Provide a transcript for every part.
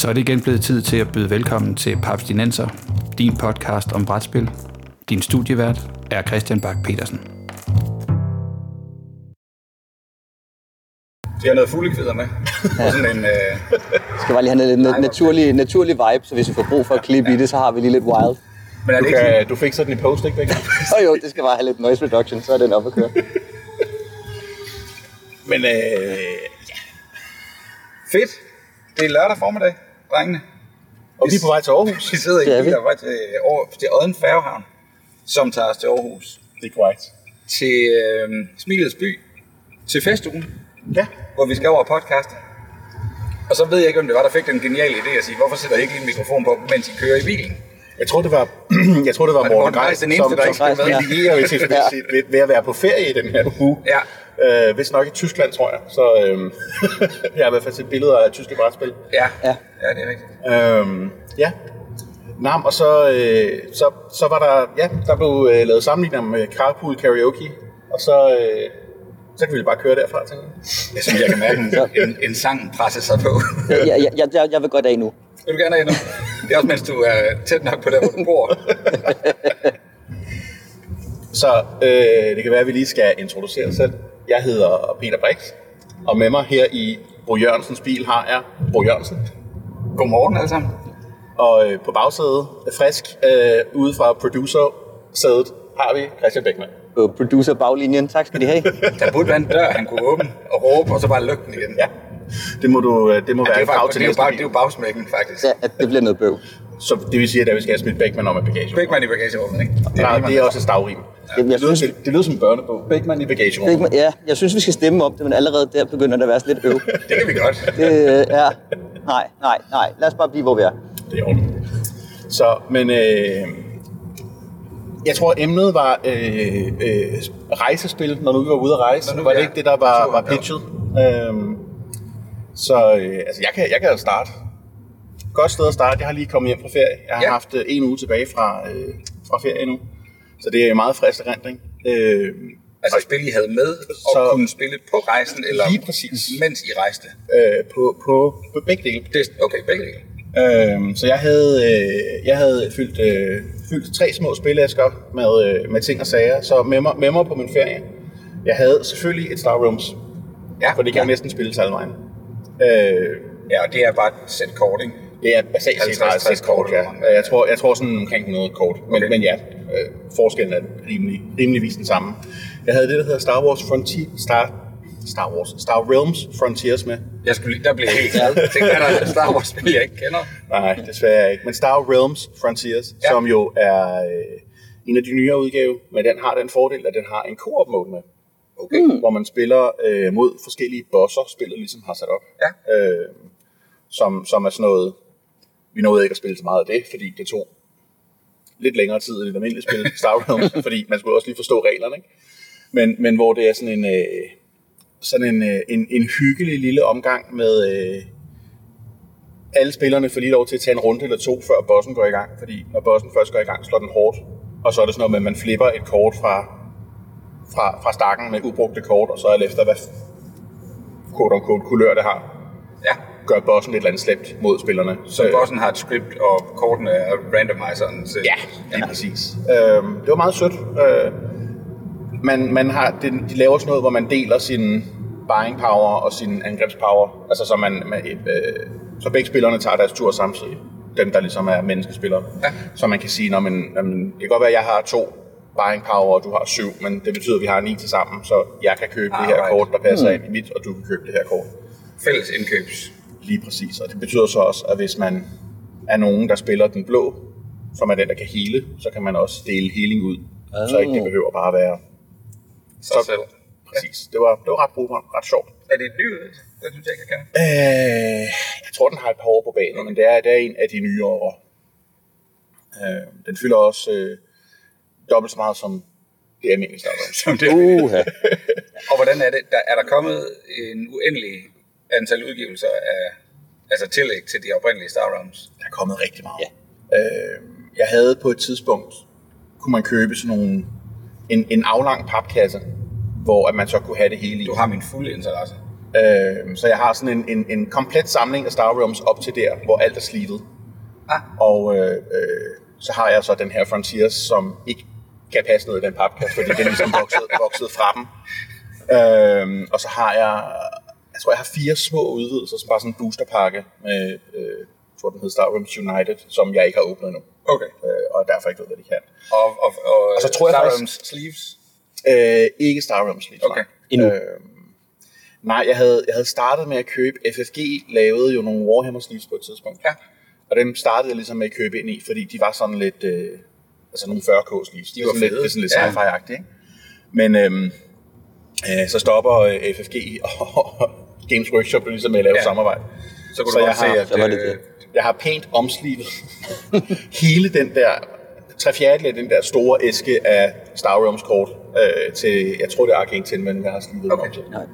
Så er det igen blevet tid til at byde velkommen til Paps Dinenser, din podcast om brætspil. Din studievært er Christian Bak petersen De har noget fuglekvider med. Og sådan en, øh, skal bare lige have lidt na- naturlig, naturlig vibe, så hvis vi får brug for at klippe i det, så har vi lige lidt wild. men er Du, det ikke sådan, kan, du fik sådan en post, ikke? Og jo, det skal bare have lidt noise reduction, så er den op at køre. Men øh, ja, fedt? Det er lørdag formiddag, drengene. og vi er på vej til Aarhus. Vi sidder i er biler på vej til, Aar- til Odden Færgehavn, som tager os til Aarhus. Det er korrekt. Til øh, Smilets by, til festugen, Ja. hvor vi skal over og podcaste. Og så ved jeg ikke, om det var, der fik den geniale idé at sige, hvorfor sætter I ikke lige en mikrofon på, mens I kører i bilen? Jeg tror, det var, jeg tror, det var det Morten Greis, den eneste, der ikke skal med? som lige er ved, Ja. ved, ved at være på ferie i den her uge. Ja. Øh, hvis nok i Tyskland, tror jeg. Så øh, jeg har i hvert fald set billeder af tyske brætspil. Ja, Ja. ja det er rigtigt. Øhm, ja. Nam, og så, øh, så, så var der, ja, der blev øh, lavet sammenligninger med carpool karaoke, og så, øh, så kan vi bare køre derfra, tænker jeg. Jeg synes, jeg kan mærke en, en, en sang presse sig på. Jeg, jeg, jeg, jeg, jeg vil godt af nu. Vil du gerne have nu? Det er også, mens du er tæt nok på der, hvor du bor. Så øh, det kan være, at vi lige skal introducere os selv. Jeg hedder Peter Brix, og med mig her i Bo Jørgensens bil har jeg Bo Jørgensen. Godmorgen alle sammen. Og øh, på bagsædet, frisk, øh, ude fra producer-sædet, har vi Christian Beckmann. På producer baglinjen, tak skal de have. Der burde være en dør, han kunne åbne og råbe, og så bare lukke den igen. Ja, det må, du, øh, det må Ja, være det, er et krav faktisk, til det, er jo næste bare, bil. det er jo bagsmækken, faktisk. Ja, at det bliver noget bøv. Så det vil sige, at vi skal have smidt Beckmann om i bagage. Bækman i bagagerummet, ikke? Det Nej, lige, det er også et stavrim. Jamen, jeg Det lyder, synes, det, det lyder som en børnebog. Beckmann i bagagerummet. ja, jeg synes, vi skal stemme om det, men allerede der begynder det at være sådan lidt øv. Det kan vi godt. Det er... Nej, nej, nej. Lad os bare blive, hvor vi er. Det er ordentligt. Så, men øh, jeg tror, emnet var øh, øh, rejsespil, når nu vi var ude at rejse. Når nu var det er ikke det, der var, var pitchet? Øhm, så øh, altså, jeg kan, jeg kan jo starte. Godt sted at starte. Jeg har lige kommet hjem fra ferie. Jeg har Ja. haft øh, en uge tilbage fra, øh, fra ferie nu. Så det er meget frisk erindring. Øh, Altså spil, I havde med, og Så- kunne spille på rejsen, eller Lige præcis. mens I rejste. øh, på, på, på begge dele. Det, okay, begge dele. Øhm, så jeg havde, øh, jeg havde fyldt, øh, fyldt tre små spilæsker med, øh, med ting og sager, så med mig, med mig på min ferie. Jeg havde selvfølgelig et Star Realms, Ja, for det kan ja. næsten spille alle vejen. Øh, Ja, og det er bare et sæt kort, ikke? Det er basalt set 50 bare et sæt kort, ja. Jeg tror, jeg tror sådan omkring 100 kort, men, Okay. men ja, øh, forskellen er rimelig, rimeligvis den samme. Jeg havde det, der hedder Star Wars Frontier, Star, Star Wars, Star Realms Frontiers med. Jeg skulle, lige- der blev jeg helt glad. Jeg tænkte, er der Star Wars-spil, jeg ikke kender? Nej, desværre ikke. Men Star Realms Frontiers, ja. som jo er øh, en af de nyere udgave, men den har den fordel, at den har en co-op mode med. Okay. Mm. Hvor man spiller øh, mod forskellige bosser, spillet ligesom har sat op. Ja. Øh, som, som er sådan noget, vi nåede ikke at spille så meget af det, fordi det tog lidt længere tid end et almindeligt spil, Star Realms, fordi man skulle også lige forstå reglerne. Ikke? Men, men hvor det er sådan en, øh, sådan en, øh, en, en hyggelig lille omgang med, øh, alle spillerne får lige lov til at tage en runde eller to, før bossen går i gang. Fordi når bossen først går i gang, slår den hårdt. Og så er det sådan noget med, at man flipper et kort fra, fra, fra stakken med ubrugte kort, og så er efter, hvad quote unquote kulør det har, Ja, gør bossen et eller andet slemt mod spillerne. så bossen har et script, og kortene er randomizeren. Så Ja, lige præcis. Øhm, det var meget sødt. Øh, man, man har, det, de laver sådan noget, hvor man deler sin buying power og sin angrebspower. Altså så, man, man, øh, så begge spillerne tager deres tur samtidig. Dem, der ligesom er menneskespillere. Ja. Så man kan sige, når man, jamen, det kan godt være, at jeg har to buying power, og du har syv, men det betyder, at vi har ni til sammen, så jeg kan købe det her Alright. kort, der passer ind i mit, og du kan købe det her kort. Fælles indkøbs. Lige præcis, og det betyder så også, at hvis man er nogen, der spiller den blå, som er den, der kan hele, så kan man også dele healing ud. Oh. Så ikke det behøver bare at være Så selv. præcis. Det var, det var ret brugbart, ret sjovt. Er det et nyt? Det synes jeg ikke, jeg kan. Øh, jeg tror, den har et par år på banen, men det er, det er en af de nyere. Øh, den fylder også øh, dobbelt så meget som det almindelige Star Wars. Som det. Uha. Og hvordan er det? Der, er der kommet en uendelig antal udgivelser af altså tillæg til de oprindelige Star Realms? Der er kommet rigtig meget. Ja. Øh, jeg havde på et tidspunkt, kunne man købe sådan nogle, en, en aflang papkasse, hvor at man så kunne have det hele i. Du har min fulde interesse. Øh, så jeg har sådan en, en, en komplet samling af Star Realms op til der, hvor alt er slivet. Ah. Og øh, øh, så har jeg så den her Frontiers, som ikke kan passe noget i den papkasse, fordi den er ligesom vokset, vokset fra dem. Øh, og så har jeg, jeg tror jeg har fire små udvidelser, som bare sådan en boosterpakke med, øh, jeg tror den hedder Star Realms United, som jeg ikke har åbnet endnu. Okay. Øh, og derfor ikke ved, hvad de kan. Og, og, og, Og så tror jeg Star faktisk- Realms Sleeves. Øh, ikke Star Realms lige Okay. Endnu. Øh, nej, jeg havde, jeg havde startet med at købe, FFG lavede jo nogle Warhammer sleeves på et tidspunkt. Ja. Og dem startede jeg ligesom med at købe ind i, fordi de var sådan lidt, øh, altså nogle 40k sleeves. De var var sådan lidt, det er sådan lidt Ja. sci-fi-agtigt, ikke? Men øhm, øh, så stopper øh, FFG og Games Workshop jo ligesom med at lave Ja. samarbejde. Så kunne Så du jeg se, har- at... så var det øh, det. Jeg har pænt omslivet hele den der, tre fjerdedel af den der store æske af Star Realms kort øh, til, jeg tror det er Arcane 10, men jeg har slivet Okay. til. Nej.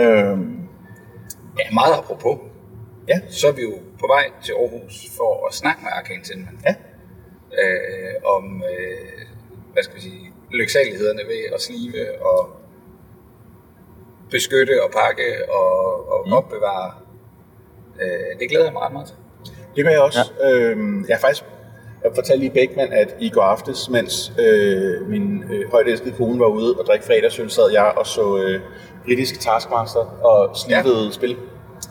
Øhm, Ja, meget apropos. ja, Så er vi jo på vej til Aarhus for at snakke med Arcane Tinman. ja. øh, om, øh, hvad skal vi sige, lyksalighederne ved at slive og beskytte og pakke og, og mm. opbevare. Øh, det glæder jeg mig ret meget til. Det gør jeg også. Ja. Øhm, jeg har faktisk jeg fortalte lige Beckmann, at i går aftes, mens øh, min øh, højt elskede kone var ude og drikke fredagsøl, sad jeg og så øh, britisk Taskmaster og slivede ja. spil.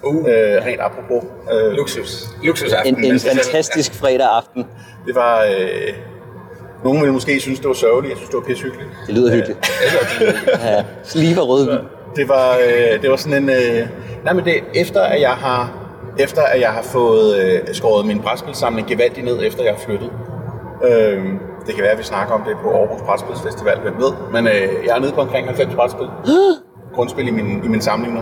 Uh. Øh, rent apropos. Øh, Luksus. Luksusaften. En, en selv. fantastisk fredag aften. det var... Øh, nogen ville måske synes, det var sørgeligt. Jeg synes, det var pissehyggeligt. Det lyder hyggeligt. Ja, sliver rødvin. Det var, øh, det var sådan en... Øh, nej, men det, efter at jeg har, efter at jeg har fået øh, skåret min brætspilsamling gevaldigt ned, efter jeg har flyttet. Øh, det kan være, at vi snakker om det på Aarhus Brætspilsfestival, hvem ved. Men øh, jeg er nede på omkring 90 brætspil. Grundspil i min, i min samling nu.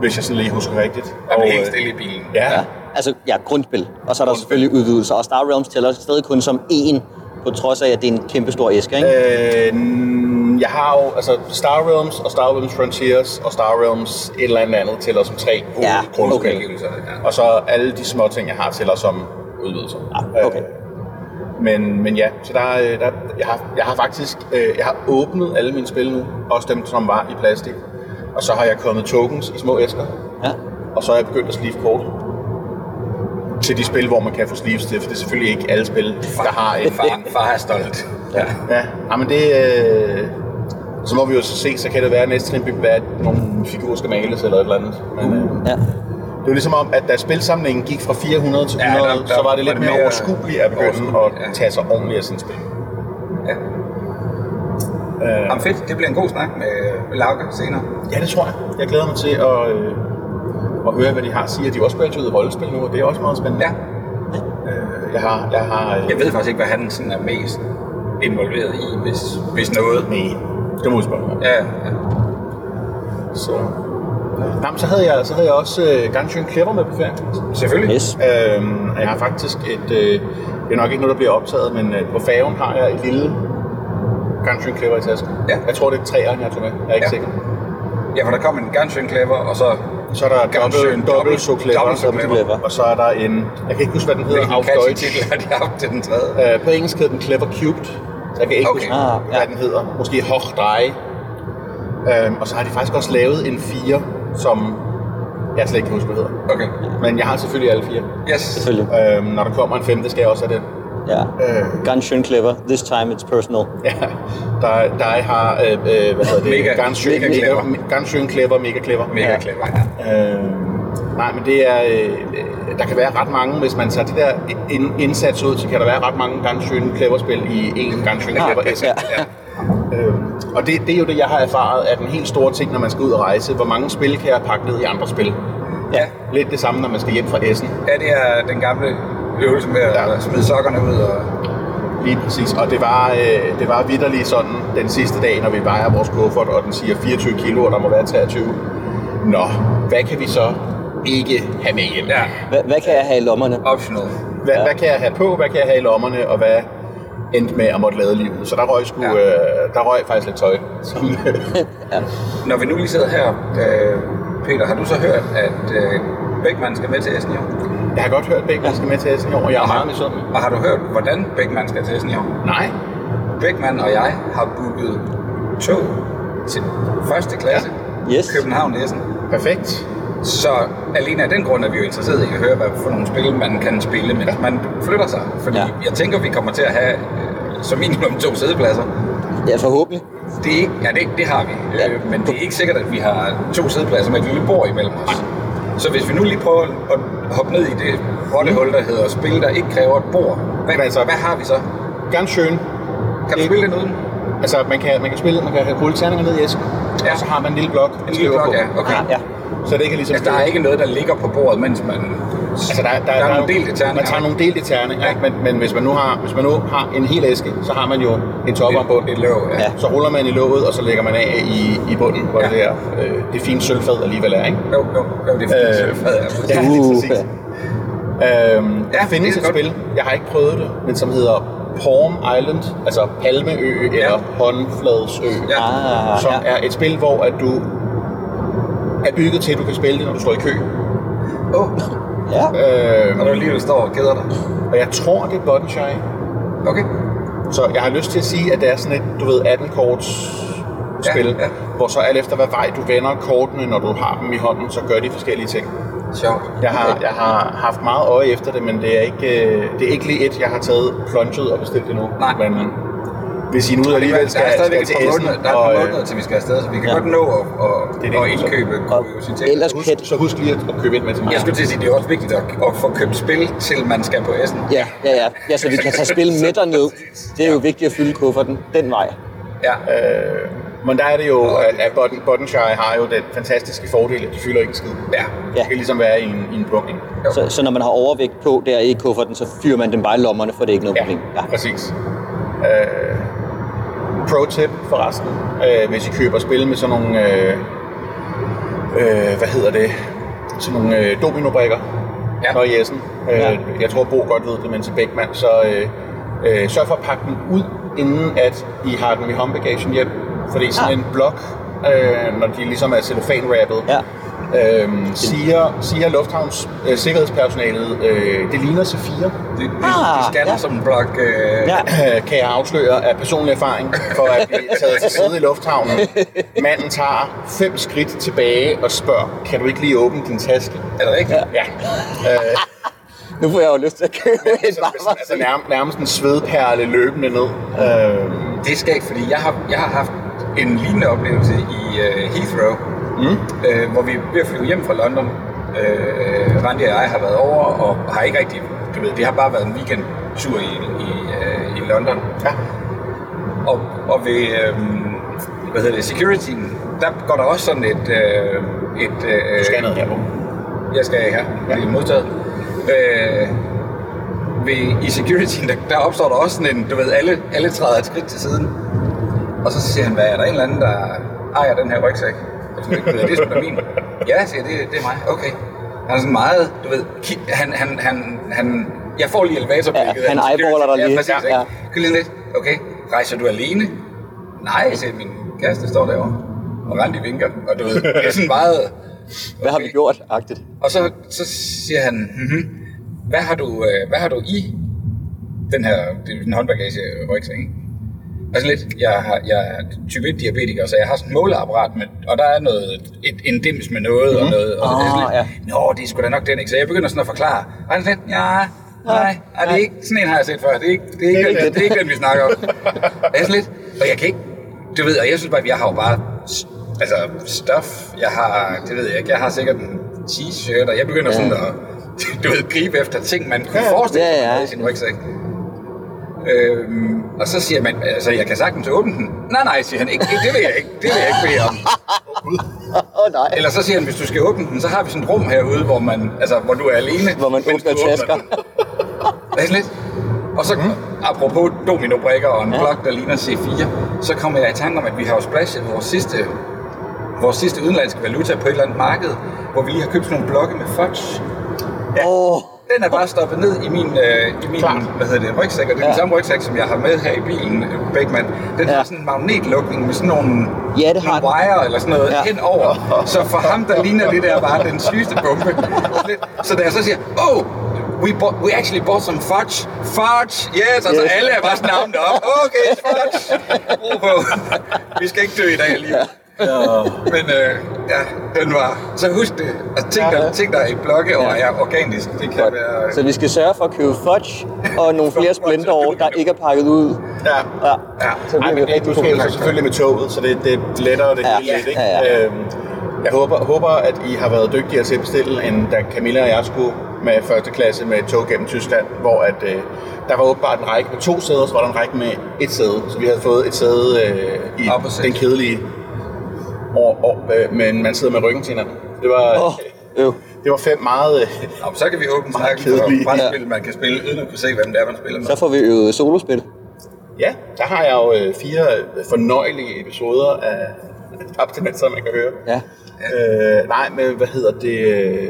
Hvis jeg sådan lige husker rigtigt. Jeg blev Og, helt øh, stille i bilen. Ja, Ja. Altså, ja, grundspil. Og så er der selvfølgelig udvidelser. Og Star Realms tæller stadig kun som én, på trods af, at det er en kæmpe stor æske, ikke? Øh, jeg har jo altså Star Realms og Star Realms Frontiers og Star Realms et eller andet andet tæller som tre Ja, grundspil. okay. Ja. Og så alle de små ting, jeg har tæller som udvidelser. Ah, okay. Øh, men, men ja, så der, er- der jeg, har, jeg har faktisk øh, jeg har åbnet alle mine spil nu, også dem, som var i plastik. Og så har jeg kommet tokens i små æsker, Ja. og så er jeg begyndt at slive kort til de spil, hvor man kan få sleeves til, for det er selvfølgelig ikke alle spil, der har en, Far, far er stolt. Ja. Ja, ja men det... Øh, så må vi jo så se, så kan det være, at næste trin vil være, at nogle figurer skal males eller et eller andet. Men øh, Ja. det var ligesom om, at da spilsamlingen gik fra 400 til Ja, 100, der- der så var det lidt var det mere mere overskueligt at begynde at ja. tage sig ordentligt af sin spil. ja. Øh, Jamen fedt, det bliver en god snak med, med Lauke senere. ja, det tror jeg. Jeg glæder mig til at, øh, at høre, hvad de har at sige. De er også begyndt ud rollespil nu, og det er også meget spændende. Ja. Øh, jeg har... Jeg har øh, Jeg ved faktisk ikke, hvad han sådan er mest involveret i, hvis, hvis noget. Nej, det må du spørge. Ja, ja. Så... Nå, men så havde jeg, så havde jeg også øh, Gunshun Clever med på ferien. selvfølgelig. Yes. Øhm, og jeg har faktisk et, øh, det er nok ikke noget, der bliver optaget, men øh, på færgen har jeg et lille Gunstream Clever i tasken. Ja. Jeg tror, det er træerne, jeg tog med. Jeg er ikke Ja. sikker. Ja, for der kom en Gunshun Clever, og så Så er der Gunshun dobbelt, dobbelt så clever, og så er der en, jeg kan ikke huske, hvad den hedder, hvilken catchy titel har de haft til den tredje. Øh, på engelsk hedder den Clever Cubed. Så jeg kan ikke Okay. huske, Ah, hvad ja. den hedder. Måske Hoch Drei. Øhm, og så har de faktisk også lavet en 4, som jeg slet ikke kan huske, hvad hedder. Okay, Men jeg har selvfølgelig alle fire. yes. Selvfølgelig. Øhm, når der kommer en femte, skal jeg også have den. Ja. Øh, Gunshun clever. This time it's personal. Ja, der, der har, øh, øh, hvad hedder det? Mega- Gunstream mega clever. Gunstream Clever, mega clever. Mega Ja. clever, ja. Øh, nej, men det er, øh, der kan være ret mange, hvis man tager det der ind, indsats ud, så kan der være ret mange Gunstream Clever-spil i en Gunstream Clever Ja, ja. Øh, og det, det er jo det, jeg har erfaret, er den helt store ting, når man skal ud og rejse. Hvor mange spil kan jeg pakke ned i andre spil? Ja, Lidt det samme, når man skal hjem fra Essen. ja det er den gamle øvelse med at Ja. smide sokkerne ud. Og... Lige præcis, og det var, øh, det var vidderligt sådan den sidste dag, når vi vejer vores kuffert, og den siger 24 kilo, og der må være 23. Nå, hvad kan vi så ikke have med hjem? Ja, Hvad, hvad kan jeg have i lommerne? optional. Hvad, hvad kan jeg have på, hvad kan jeg have i lommerne, og hvad endte med at måtte lade livet? Så der røg, sgu, Ja. øh, der røg faktisk lidt tøj. Som, Når vi nu lige sidder her, øh, Peter, har du så hørt, at øh, Beckmann skal med til Essen i år? jeg har godt hørt, at Beckmann skal med til Essen i år, og jeg er meget misundelig. Og har du hørt, hvordan Beckmann skal til Essen i år? Nej, Beckmann og jeg har booket tog til første klasse Yes. København Essen Perfekt. Så alene af den grund er vi jo interesseret i at høre, hvad for nogle spil man kan spille, mens man flytter sig. Fordi Ja. jeg tænker, vi kommer til at have øh, som minimum to sædepladser. Ja, forhåbentlig. Det er ja, det, det har vi. Ja. Øh, men det er ikke sikkert, at vi har to sædepladser med et lille bord imellem os. Så hvis vi nu lige prøver at hoppe ned i det rottehul, der hedder spil, der ikke kræver et bord. Hvad, altså- hvad har vi så? Ganz schön. Kan du spille den uden? Altså, man kan, man kan spille, man kan rulle terninger ned i æsken, Ja. og så har man en lille blok, En lille blok, på. ja. Okay. Ja. Så det kan ligesom... Altså, der er ikke noget, der ligger på bordet, mens man... Altså, der, der, der er nogle delte terninger. Man tager nogle delte terninger, Ja. ikke? Men, men hvis, man nu har, hvis man nu har en hel æske, så har man jo en top og en bund. Et låg, ja. Ja. Så ruller man i låget, og så lægger man af i, i bunden, hvor Ja. det der øh, det fine sølvfad alligevel er, ikke? Jo, jo, jo, det er fint. Øh, Fad er præcis. Ja, Uh, lige præcis. Øhm, Ja, der findes det et er godt. spil, jeg har ikke prøvet det, men som hedder Palm Island, altså Palmeø eller Håndfladesø, Ja. Ah, som ja. er et spil, hvor at du er bygget til, at du kan spille det, når du står i kø. Åh, Ja. Øhm, og du alligevel står og keder dig. og jeg tror, det er button shy. Okay. Så jeg har lyst til at sige, at det er sådan et, du ved, 18 korts spil, Ja, ja, ja. hvor så alt efter hvad vej du vender kortene, når du har dem i hånden, så gør de forskellige ting. Sjovt. Jeg har, jeg har haft meget øje efter det, men det er ikke, øh, det er ikke lige et, jeg har taget plunget og bestilt endnu. Nej. Men hvis I nu alligevel skal, skal til Essen, der er et og, måneder, til vi skal afsted, så vi kan Ja. godt nå at, at, Det det, at indkøbe Og kuriositeter. ellers husk, kan, så husk lige at, købe ind med til mig. Jeg skulle til at sige, det er også vigtigt at, at få købt spil, til man skal på Essen. ja, ja, ja, ja, så vi kan tage spil med derned. Det er jo vigtigt at fylde kufferten den vej. Ja. Øh, men der er det jo, at, at Buttonshire har jo den fantastiske fordel, at de fylder ikke skid. Ja. Det skal ligesom være i en, i en plukning. Så, så når man har overvægt på der i kufferten, så fyrer man dem bare i lommerne, for det er ikke noget problem. Ja, præcis. Øh, pro tip forresten, øh, hvis I køber spil med sådan nogle, øh, øh, hvad hedder det, sådan nogle øh, dominobrikker, Ja. ja. og i Essen. Øh, Ja. Jeg tror, Bo godt ved det, men til Beckmann, så øh, øh, sørg for at pakke den ud, inden at I har den i håndbagagen hjem. Fordi sådan Ah. en blok, øh, når de ligesom er cellofan-wrappet, Ja. Øhm, siger, siger lufthavns øh, sikkerhedspersonalet, øh, det ligner C4. Det, det, Ah, de scanner ja. som en blok. Øh, Ja. Kan jeg afsløre af personlig erfaring for at blive taget til side i lufthavnen. Manden tager fem skridt tilbage og spørger, kan du ikke lige åbne din taske? Er det rigtigt? Ja. Øh, Nu får jeg jo lyst til at købe et altså, altså nærmest, nærmest en svedperle løbende ned. Øh, Det er skægt, fordi jeg har, jeg har haft en lignende oplevelse i uh, Heathrow, mm. øh, hvor vi ved at flyve hjem fra London. Øh, Randi og jeg har været over, og har ikke rigtig, du ved, det har bare været en weekendtur i, i, uh, i London. ja. Og, og ved, øh, hvad hedder det, securityen, der går der også sådan et, øh, et øh, Du skal noget her på. jeg skal her, ja. det er modtaget. Øh, ved, I security, der, der opstår der også sådan en, du ved, alle, alle træder et skridt til siden. Og så siger han, hvad er der en eller anden, der ejer den her rygsæk? Og så ved jeg, det er sgu da min. Ja, siger jeg, det, det er mig. Okay. Han er sådan meget, du ved, han, han, han, han, jeg får lige elevatorblikket. Ja, han eyeballer dig Ja, lige. præcis, Ja, ikke? ja. Lige lidt, okay, rejser du alene? Nej, siger min kæreste står derovre. Og Randi vinker, og du ved, det er sådan meget... Hvad har vi gjort? Agtigt. Og så, så siger han, mm-hmm, hvad, har du, øh, hvad har du i den her det er en håndbagage rygsæk? Sådan lidt, jeg, har, jeg er type 1 diabetiker, så jeg har sådan et måleapparat, med, og der er noget, et, en dims med noget mm-hmm. og noget. Og er jeg sådan Ah, lidt, Nå, det er sgu da nok den, ikke? Så jeg begynder sådan at forklare. Og han er sådan lidt, ja, nej, nej, det er ikke, sådan en har jeg set før. Det er ikke, det er ikke, den, det er ikke den, vi snakker om. Og jeg er sådan lidt, og jeg kan ikke, du ved, og jeg synes bare, at jeg har jo bare, altså, stuff. Jeg har, det ved jeg ikke, jeg har sikkert en t-shirt, og jeg begynder Ja. sådan at, du ved, gribe efter ting, man kunne forestille Ja, sig, ja. man havde i sin rygsæk. Øhm, og så siger man, altså jeg kan sagtens åbne den. Nej, nej, siger han, ikke, ikke, det vil jeg ikke, det vil jeg ikke bede om. Åh oh, nej. Eller så siger han, hvis du skal åbne den, så har vi sådan et rum herude, hvor, man, altså, hvor du er alene. Hvor man åbner tasker. er sådan lidt. Og så, mm. apropos dominobrikker og en Ja. ja. blok, der ligner C4, så kommer jeg i tanke om, at vi har jo splashet vores sidste, vores sidste udenlandske valuta på et eller andet marked, hvor vi lige har købt sådan nogle blokke med fudge. Åh, Den er bare stoppet ned i min, øh, i min Klart. hvad hedder det, rygsæk, og det er Ja. den samme rygsæk, som jeg har med her i bilen, Beckman. Den Ja. har sådan en magnetlukning med sådan nogle, Ja, det har nogle wire eller sådan noget Ja. ja. henover. Så for ham, der ligner det der bare den sygeste bombe. Så da jeg så siger, oh, we, bought, we actually bought some fudge. Fudge, yes, altså Yes. alle er bare sådan navnet op. Okay, fudge. Ro på. Vi skal ikke dø i dag lige. Men øh, ja, den var... Så husk det. Altså, ting, der, ting, der er i blokke og er organisk, det kan være... Så vi skal sørge for at købe fudge og nogle flere Splendor, der ikke er pakket ud. Ja. Ja. Ja. Så bliver men det du skal jo selvfølgelig med toget, så det, det lettere det Ja, hele lidt, ikke? ja, ja. Øhm, Jeg håber, håber, at I har været dygtigere til at bestille, end da Camilla og jeg skulle med første klasse med tog gennem Tyskland, hvor at, øh, der var åbenbart en række med to sæder, så var der en række med et sæde. Så vi havde fået et sæde øh, i Opposite. den kedelige år, år, øh, men man sidder med ryggen til hinanden. Det var, Åh, øv. det var fem meget... Øh, Nå, men så kan vi åbne snakken for brætspil, man kan spille, uden at kunne se, hvem det er, man spiller med. Så får vi øvet solospil. ja, der har jeg jo øh, fire fornøjelige episoder af abstinenser, man kan høre. Ja. Øh, nej, men hvad hedder det? øh,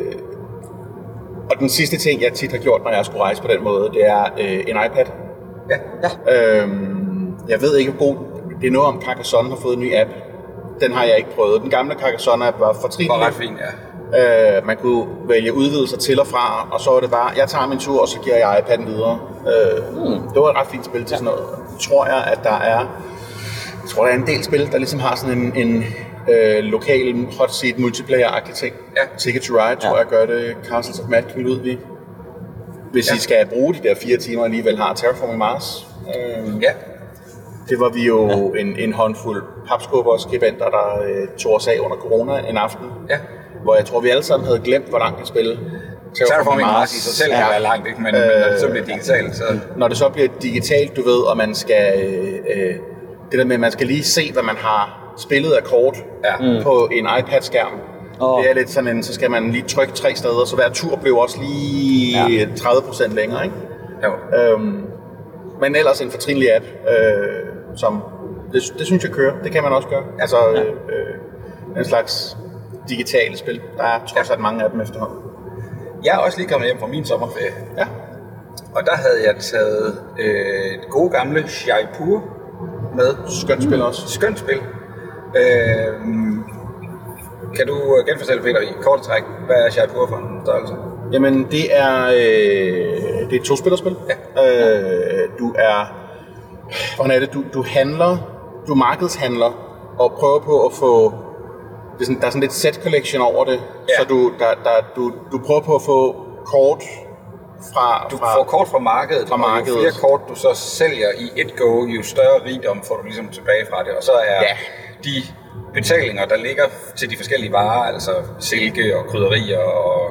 Og den sidste ting, jeg tit har gjort, når jeg skulle rejse på den måde, det er øh, en iPad. Ja. Øhm, jeg ved ikke, hvor god... Det er noget om, Carcassonne har fået en ny app. Den har jeg ikke prøvet. Den gamle Carcassonne-app var fortrinlig. var ret fint, ja. Øh, man kunne vælge udvidelser til og fra, og så var det bare, jeg tager min tur, og så giver jeg iPad'en videre. Øh, Hmm. Det var et ret fint spil til sådan noget. Tror jeg, at der er, jeg tror, der er en del spil, der ligesom har sådan en, en øh, lokal hot seat multiplayer-agtig ting. Ja. Ticket to Ride, tror Ja. jeg, gør det. Castles of Mad King Ludvig. Hvis Ja. I skal bruge de der fire timer alligevel har Terraforming Mars. Øh, Ja, det var vi jo ja. en, en håndfuld papskubber og skribenter, der øh, tog os af under corona en aften. ja. Hvor jeg tror, vi alle sammen havde glemt, hvor langt det spil. Terraforming Mars i sig selv kan være langt, ikke? Men, men når det så bliver digitalt, så... Når det så bliver digitalt, du ved, og man skal... Øh, øh, det der med, at man skal lige se, hvad man har spillet af kort Ja. på en iPad-skærm. Åh. Det er lidt sådan en, så skal man lige trykke tre steder, så hver tur blev også lige Ja. 30% længere, ikke? Jo. Øhm, men ellers en fortrinlig app, øh, som det, det synes jeg kører. Det kan man også gøre. Altså øh, øh, en slags digitale spil. Der er trods alt mange af dem efterhånden. Jeg er også lige kommet hjem fra min sommerferie, Ja. og der havde jeg taget øh, det gode gamle Jaipur med. Skønt spil også. Skønt spil. Øh, kan du øh, genfortælle, Peter, i kort træk, hvad er Jaipur for en størrelse? Jamen, det er, øh, det er et to-spillerspil. Ja. Øh, du er... Hvordan er det? Du, du handler... Du er markedshandler og prøver på at få... Det er sådan, der er sådan lidt set collection over det. Ja. Så du, der, der, du, du prøver på at få kort fra... Du fra får kort fra markedet, Fra og markedet. jo flere kort du så sælger i et go, jo større rigdom får du ligesom tilbage fra det. Og så er Ja. de betalinger, der ligger til de forskellige varer, altså silke og krydderier og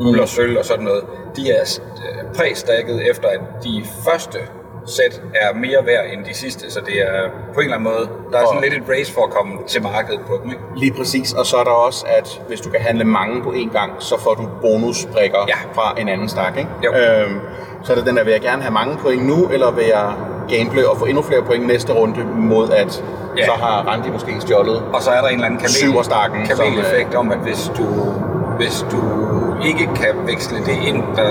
uld og sølv og sådan noget, de er øh, præstakket efter, at de første sæt er mere værd end de sidste, så det er på en eller anden måde, der er sådan lidt et race for at komme til markedet på dem, ikke? Lige præcis, og så er der også, at hvis du kan handle mange på én gang, så får du bonusbrikker Ja. fra en anden stak, ikke? Jo. Øhm, så er det den der, vil jeg gerne have mange point nu, eller vil jeg gamble og få endnu flere point næste runde, mod at Ja. så har Randi måske stjålet. Og så er der en eller anden kamel, Syverstakken, som, kameleffekt om, at hvis du, hvis du ikke kan veksle det ind, der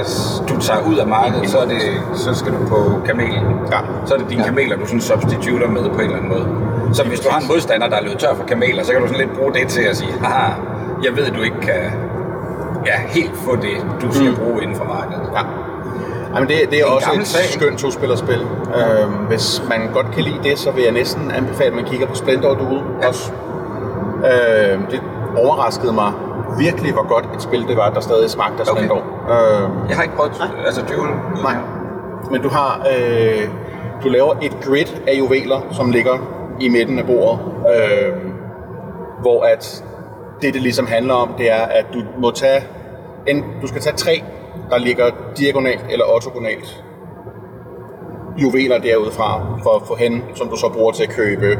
du tager ud af markedet, så, er det, så skal du på kamelen. Ja. Så er det dine kameler, du sådan substituter med på en eller anden måde. Så hvis du har en modstander, der er løbet tør for kameler, så kan du sådan lidt bruge det til at sige, haha, jeg ved, at du ikke kan ja, helt få det, du skal mm. bruge inden for markedet. Ja. Jamen det, det er en også et sag. skønt to-spillerspil. Øhm, hvis man godt kan lide det, så vil jeg næsten anbefale, at man kigger på Splendor Duel Ja. også. Øhm, det overraskede mig virkelig, hvor godt et spil det var, der stadig smagte af Okay. Splendor. Øhm, Jeg har ikke prøvet, altså Duel. Nej. Men du har, øh, du laver et grid af juveler, som ligger i midten af bordet, øh, hvor at det, det ligesom handler om, det er, at du må tage, en, du skal tage tre, der ligger diagonalt eller ortogonalt juveler derudfra, for at få hen, som du så bruger til at købe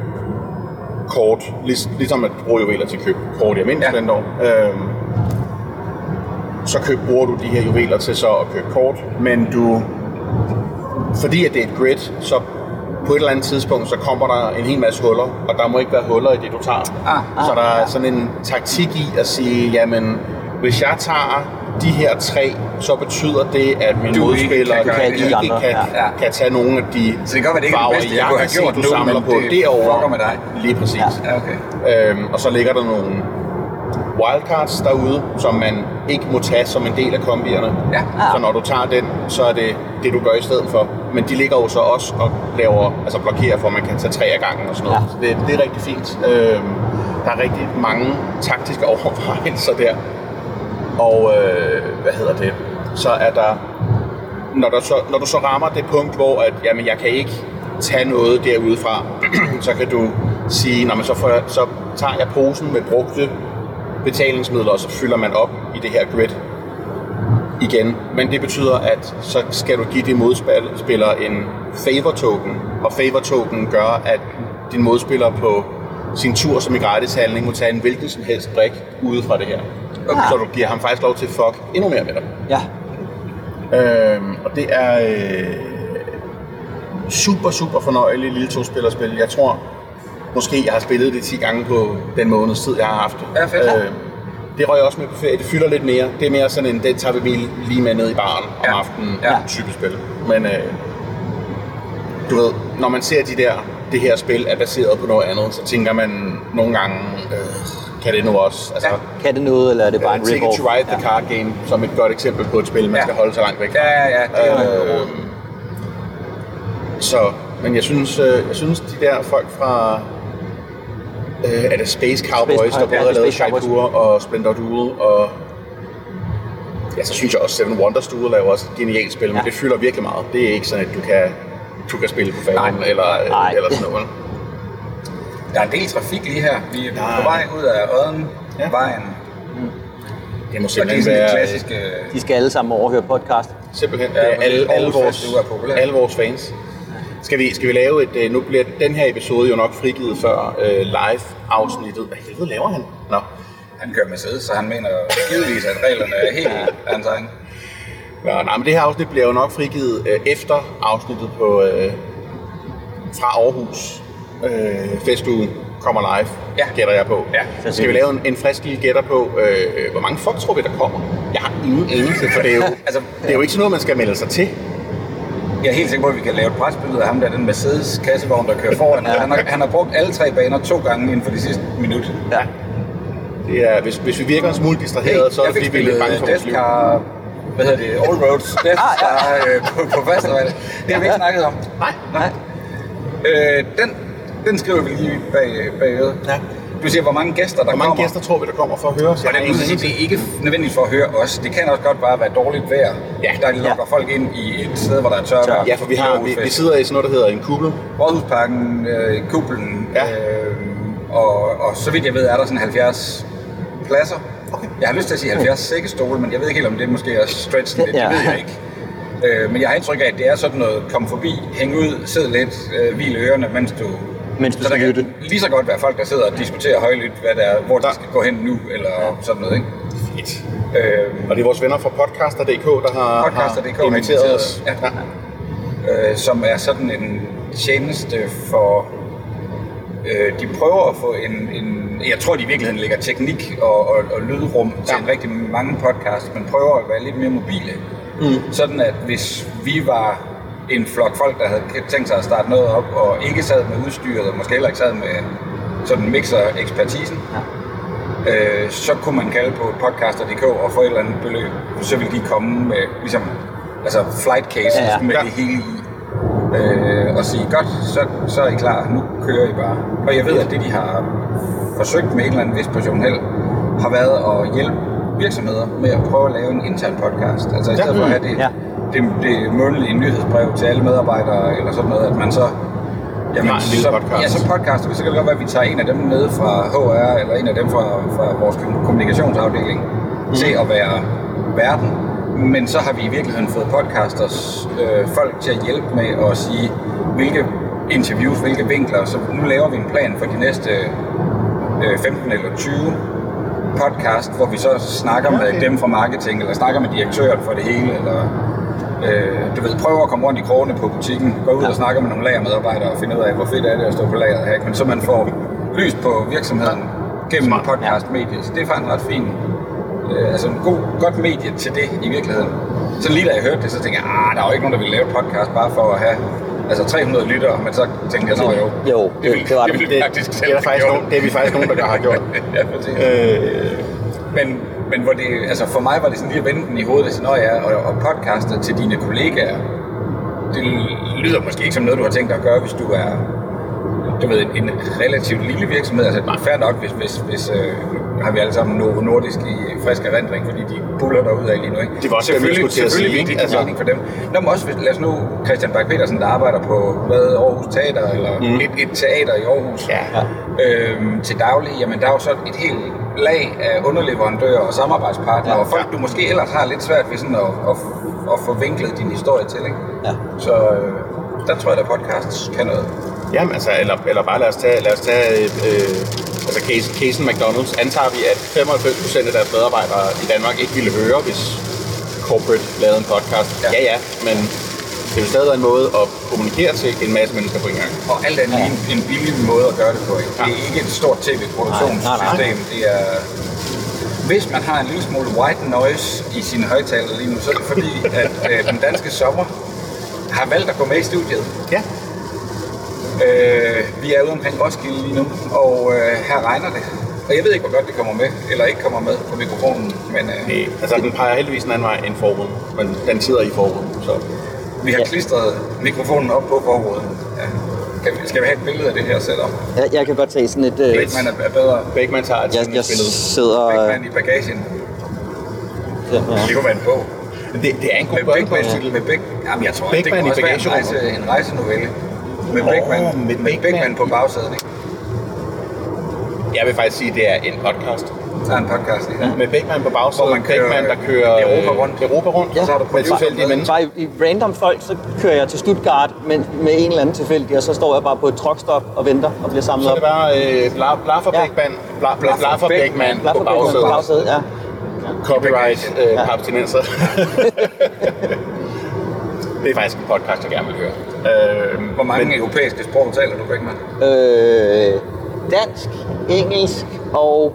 kort, lig, ligesom at du bruger juveler til at købe kort i almindelig Ja. ja. øh, så køb, bruger du de her juveler til så at købe kort, men du, fordi at det er et grid, så på et eller andet tidspunkt, så kommer der en hel masse huller, og der må ikke være huller i det, du tager. Ah, så der er sådan en taktik i at sige, jamen, hvis jeg tager de her tre, så betyder det, at min Du ikke modspiller kan gøre det. ikke andre. kan, Ja. kan tage nogle af de Så det kan være, det ikke er det farver, bedste, jeg have kan se, gjort du nu, samler på det derovre. med dig. Lige præcis. Ja, okay. Øhm, og så ligger der nogle wildcards derude, som man ikke må tage som en del af kombierne. Ja. Så når du tager den, så er det det, du gør i stedet for. Men de ligger jo så også og laver, altså blokerer for, at man kan tage tre af gangen og sådan noget. Ja. Så det, det er rigtig fint. Øhm, der er rigtig mange taktiske overvejelser der. Og øh, hvad hedder det? Så er der, når, der så, når du så rammer det punkt, hvor at, jamen, jeg kan ikke tage noget derudefra, så kan du sige, når man så, får, jeg- så tager jeg posen med brugte betalingsmidler, og så fylder man op i det her grid igen. Men det betyder, at så skal du give din modspiller en favor token, og favor token gør, at din modspiller på sin tur som i gratis handling må tage en hvilken som helst brik ude fra det her. Okay. Så du giver ham faktisk lov til at fuck endnu mere med dig. Ja. Øhm, og det er øh, super, super fornøjeligt lille to-spillerspil. Jeg tror måske, jeg har spillet det 10 gange på den måneds tid, jeg har haft det. Ja, fedt. Øh, det røg jeg også med på ferie. Det fylder lidt mere. Det er mere sådan en, det tager vi lige med ned i baren om Ja. aftenen Ja. type spil. Men øh, du ved, når man ser de der, det her spil er baseret på noget andet, så tænker man nogle gange, øh, kan det nu også? Altså, Ja. Kan det noget, eller er det bare en uh, Ticket rip-off? to Ride the Card Game, som et godt eksempel på et spil, man Ja. skal holde sig langt væk fra. Ja, ja, ja. Det Øh, så, men jeg synes, øh, jeg synes de der folk fra, øh, er det Space Cowboys, Space- der ja, både er har lavet. Shaipur og Splendor Duel, og ja, så synes jeg også Seven Wonders Duel laver også et genialt spil, men Ja. det fylder virkelig meget. Det er ikke sådan, at du kan, du kan spille på fanden eller, Nej. eller sådan noget. Der er en del trafik lige her. Vi er Ja. på vej ud af Odden, Ja. vejen. Det må Og det er simpelthen sådan være, klassiske... De skal alle sammen overhøre podcast. Simpelthen, Ja, alle, alle, vores, alle vores fans. Skal vi, skal vi lave et, øh, nu bliver den her episode jo nok frigivet før øh, live-afsnittet. Hvad helvede laver han? Nå. Han kører Mercedes, så han mener givetvis, at reglerne er helt hans egen. Nå, nej, men det her afsnit bliver jo nok frigivet øh, efter afsnittet på, øh, fra Aarhus øh, festugen kommer live, Ja. gætter jeg på. Ja. Så skal vi lave en, en frisk lille gætter på, øh, hvor mange folk tror vi, der kommer? Jeg har ingen anelse, for det er jo, Altså, det er jo ikke sådan noget, man skal melde sig til. Jeg er helt sikker på, at vi kan lave et presbillede af ham der, den Mercedes kassevogn, der kører foran. Han har, han har brugt alle tre baner to gange inden for de sidste minut. Ja. Det er, hvis, hvis vi virker en smule distraheret, så er det fordi, vi er lidt bange for vores Death liv. Hvad hedder det, All Roads Death Star øh, på, på festival. Det har vi ikke snakket om. Nej, Nej. Øh, den, den skriver vi lige bag, bagved. Ja. Du siger, hvor mange gæster der Hvor mange kommer. gæster tror vi, der kommer for at høre os? Og det, ingen sige, det er ikke nødvendigt for at høre os. Det kan også godt bare være dårligt vejr, Ja. der lukker folk ind i et sted, hvor der er tørt. Tør. Ja, for vi, har, vi, vi sidder i sådan noget, der hedder en kuppel. Rådhusparken, øh, Kublen, Ja. øh, og, og så vidt jeg ved, er der sådan 70 pladser. Okay. Jeg har lyst til at sige 70 sækkestole, men jeg ved ikke helt, om det måske er stretch lidt. Det Ja. ved jeg ikke. Øh, men jeg har indtryk af, at det er sådan noget, kom forbi, hæng ud, sid lidt, øh, hvil ørerne, mens du... Mens du så der skal kan lytte. lige så godt være folk, der sidder og diskuterer højlydt, hvad det er, hvor de Ja. skal gå hen nu, eller sådan noget, ikke? Fedt. Øh, Og det er vores venner fra Podcaster.dk, der har, Podcaster.dk har inviteret os. os. Ja. øh, som er sådan en tjeneste for... Øh, de prøver at få en, en... Jeg tror, de i virkeligheden lægger teknik og, og, og lydrum til Ja. en rigtig mange podcasts, men prøver at være lidt mere mobile. Mm. Sådan at hvis vi var en flok folk, der havde tænkt sig at starte noget op, og ikke sad med udstyret, og måske heller ikke sad med sådan mixer-ekspertisen, øh, så kunne man kalde på podcaster.dk og få et eller andet beløb. Så vil de komme med ligesom, altså flight cases Ja, ja, ja. ja. med Ja. det hele i. Øh, og sige, godt, så, så er I klar, nu kører I bare. Og jeg ved, at det de har forsøgt med en eller anden vis portion held, har været at hjælpe virksomheder med at prøve at lave en intern podcast. Altså i stedet for at have det, Ja. Det, det månedlige nyhedsbrev til alle medarbejdere, eller sådan noget, at man så Jamen, lille så, podcast. Ja, så podcaster vi. Så kan det godt være, at vi tager en af dem ned fra HR, eller en af dem fra, fra vores kommunikationsafdeling, mm. til at være verden. Men så har vi i virkeligheden fået podcasters øh, folk til at hjælpe med at sige, hvilke interviews, hvilke vinkler. Så nu laver vi en plan for de næste øh, 15 eller 20 podcast, hvor vi så snakker okay. med dem fra marketing, eller snakker med direktøren for det hele, eller øh, du ved, prøver at komme rundt i krogene på butikken, gå ud ja. og snakke med nogle lagermedarbejdere og finde ud af, hvor fedt er det at stå på lageret her, men så man får lys på virksomheden gennem Smart. podcast-mediet. Så det er faktisk ret fint. Øh, altså en god, godt medie til det i virkeligheden. Så lige da jeg hørte det, så tænkte jeg, ah, der er jo ikke nogen, der vil lave podcast bare for at have altså 300 lyttere, men så tænkte jeg, nå jo, Jo, det, vil, det var det, det. Det, faktisk det, selv er der faktisk nogen, det er vi faktisk nogen, der har gjort. ja, præcis. Øh, men, men hvor det, altså for mig var det sådan lige at vende den i hovedet og sige, ja, og, og podcaster til dine kollegaer, det lyder måske ikke som noget, du har tænkt dig at gøre, hvis du er du ved, en relativt lille virksomhed. Altså, det er fair nok, hvis, hvis, hvis øh, har vi alle sammen Novo Nordisk i frisk erindring, fordi de buller derud af lige nu. Ikke? Det var også selvfølgelig, selvfølgelig ikke? det er Altså- mening for dem. Nå, men også, hvis, lad os nu Christian Bak petersen der arbejder på hvad, Aarhus Teater, eller mm. et, et teater i Aarhus, Ja. øhm, til daglig, jamen der er jo så et helt lag af underleverandører og samarbejdspartnere, Ja. og folk, du måske ellers har lidt svært ved sådan at, at, at få vinklet din historie til. Ikke? Ja. Så øh, der tror jeg, at podcasts kan noget. Jamen, altså, eller, eller bare lad os tage, lad os tage øh, altså case, casen McDonald's. Antager vi, at 95% af deres medarbejdere i Danmark ikke ville høre, hvis corporate lavede en podcast. Ja. Ja, ja, ja men det vil stadig være en måde at kommunikere til en masse mennesker på en gang. Og alt andet lige en, en billig måde at gøre det på. Ikke? Det er ikke et stort tv-produktionssystem. Det er... Hvis man har en lille smule white noise i sine højtaler lige nu, så er det fordi, at øh, den danske sommer har valgt at gå med i studiet. Ja. Øh, vi er ude omkring Roskilde lige nu, og øh, her regner det. Og jeg ved ikke, hvor godt det kommer med, eller ikke kommer med på mikrofonen, men øh, Det, altså, den peger heldigvis en anden vej end forruden, men den sidder i forruden, så... vi har Ja. klistret mikrofonen op på forruden. Ja. Kan vi, skal vi have et billede af det her setup? Jeg, jeg kan godt tage sådan et... Øh, Beckman er, er bedre. Beckman tager et jeg, jeg et billede. sidder... Øh, Beckman i bagagen. ja. Det kunne være en bog. Det, det er en god børnebogstitel. med Beck, jamen jeg tror, Beckman det kunne også være en, rejse, en rejsenovelle. Med Beckman, med med Beckman Beckman på bagsædet. Ikke? Jeg vil faktisk sige, at det er en podcast. Der er en podcast i det. Med Beckman på bagsædet, Hvor man kører, Beckman, der kører Europa øh, rundt. Europa rundt. Ja. Så har du med tilfældige mennesker. Bare i, random folk, så kører jeg til Stuttgart med, med en eller anden tilfældig, og så står jeg bare på et truckstop og venter og bliver samlet Så er op. det bare øh, bla, bla for Ja. Beckman, bla, bla, bla for Beckman Lad på for Beckman på bagsædet. ja. Copyright øh, Ja. abstinenser. det er faktisk en podcast, jeg gerne vil høre. Øh, Hvor mange europæiske sprog taler du, Beckman? Øh, dansk, engelsk og...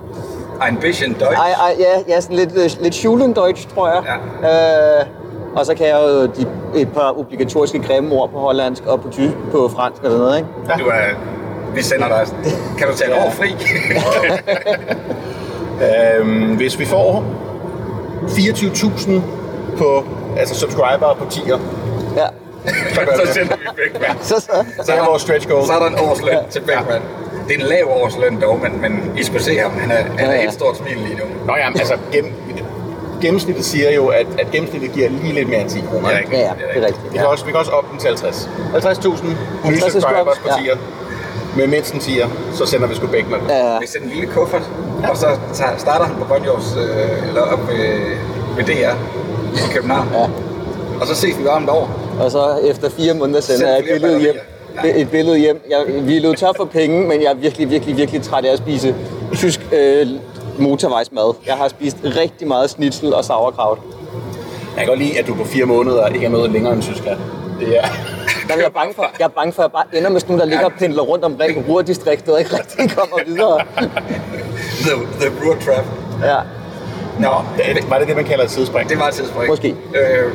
Ambition Deutsch. Ej, ej, ja, ja, sådan lidt, øh, lidt Schulendeutsch, tror jeg. Ja. Øh, og så kan jeg jo de, et par obligatoriske grimme ord på hollandsk og på, tysk, på fransk og sådan noget, ikke? Du er, vi sender dig. Kan du tage et Ja. år fri? øh, hvis vi får 24.000 på altså subscribere på tier, Ja. så sender vi Beckman. Så, så. Så er vores stretch goal. Så er der en årsløn til Beckman. Det er en lav årsløn dog, men, men I skulle se ham. Han er, han er Ja, ja. et stort smil lige nu. Nå ja, altså gennem, gennemsnittet siger jo, at, at gennemsnittet giver lige lidt mere end 10 kroner. Er rigtigt. Ja, ja, det er rigtigt. Vi kan, også, vi kan også op den til 50. 50.000 nye 50 subscribers på ja. tier. Med mindst en tier, så sender vi sgu Beckman. Ja, Vi sender en lille kuffert, og så tager, starter han på Grønjords, øh, eller op ved, ved DR i København. Ja. Og så ses vi varmt over. og så efter fire måneder sender Send jeg et billede hjem. Ja. Et billede hjem. Jeg, vi er løbet tør for penge, men jeg er virkelig, virkelig, virkelig træt af at spise tysk øh, motorvejsmad. Jeg har spist rigtig meget schnitzel og sauerkraut. Jeg kan godt lide, at du på fire måneder ikke er noget længere end Tyskland. Det er... Jeg er bange for, jeg er bange for, at jeg bare ender med sådan nogle, der ligger og pendler rundt omkring Ruhrdistriktet og ikke rigtig kommer videre. The, the Ruhr Trap. Ja. Nå, det, var det det, man kalder et sidespring? det var et tidsspring. Måske. Øh,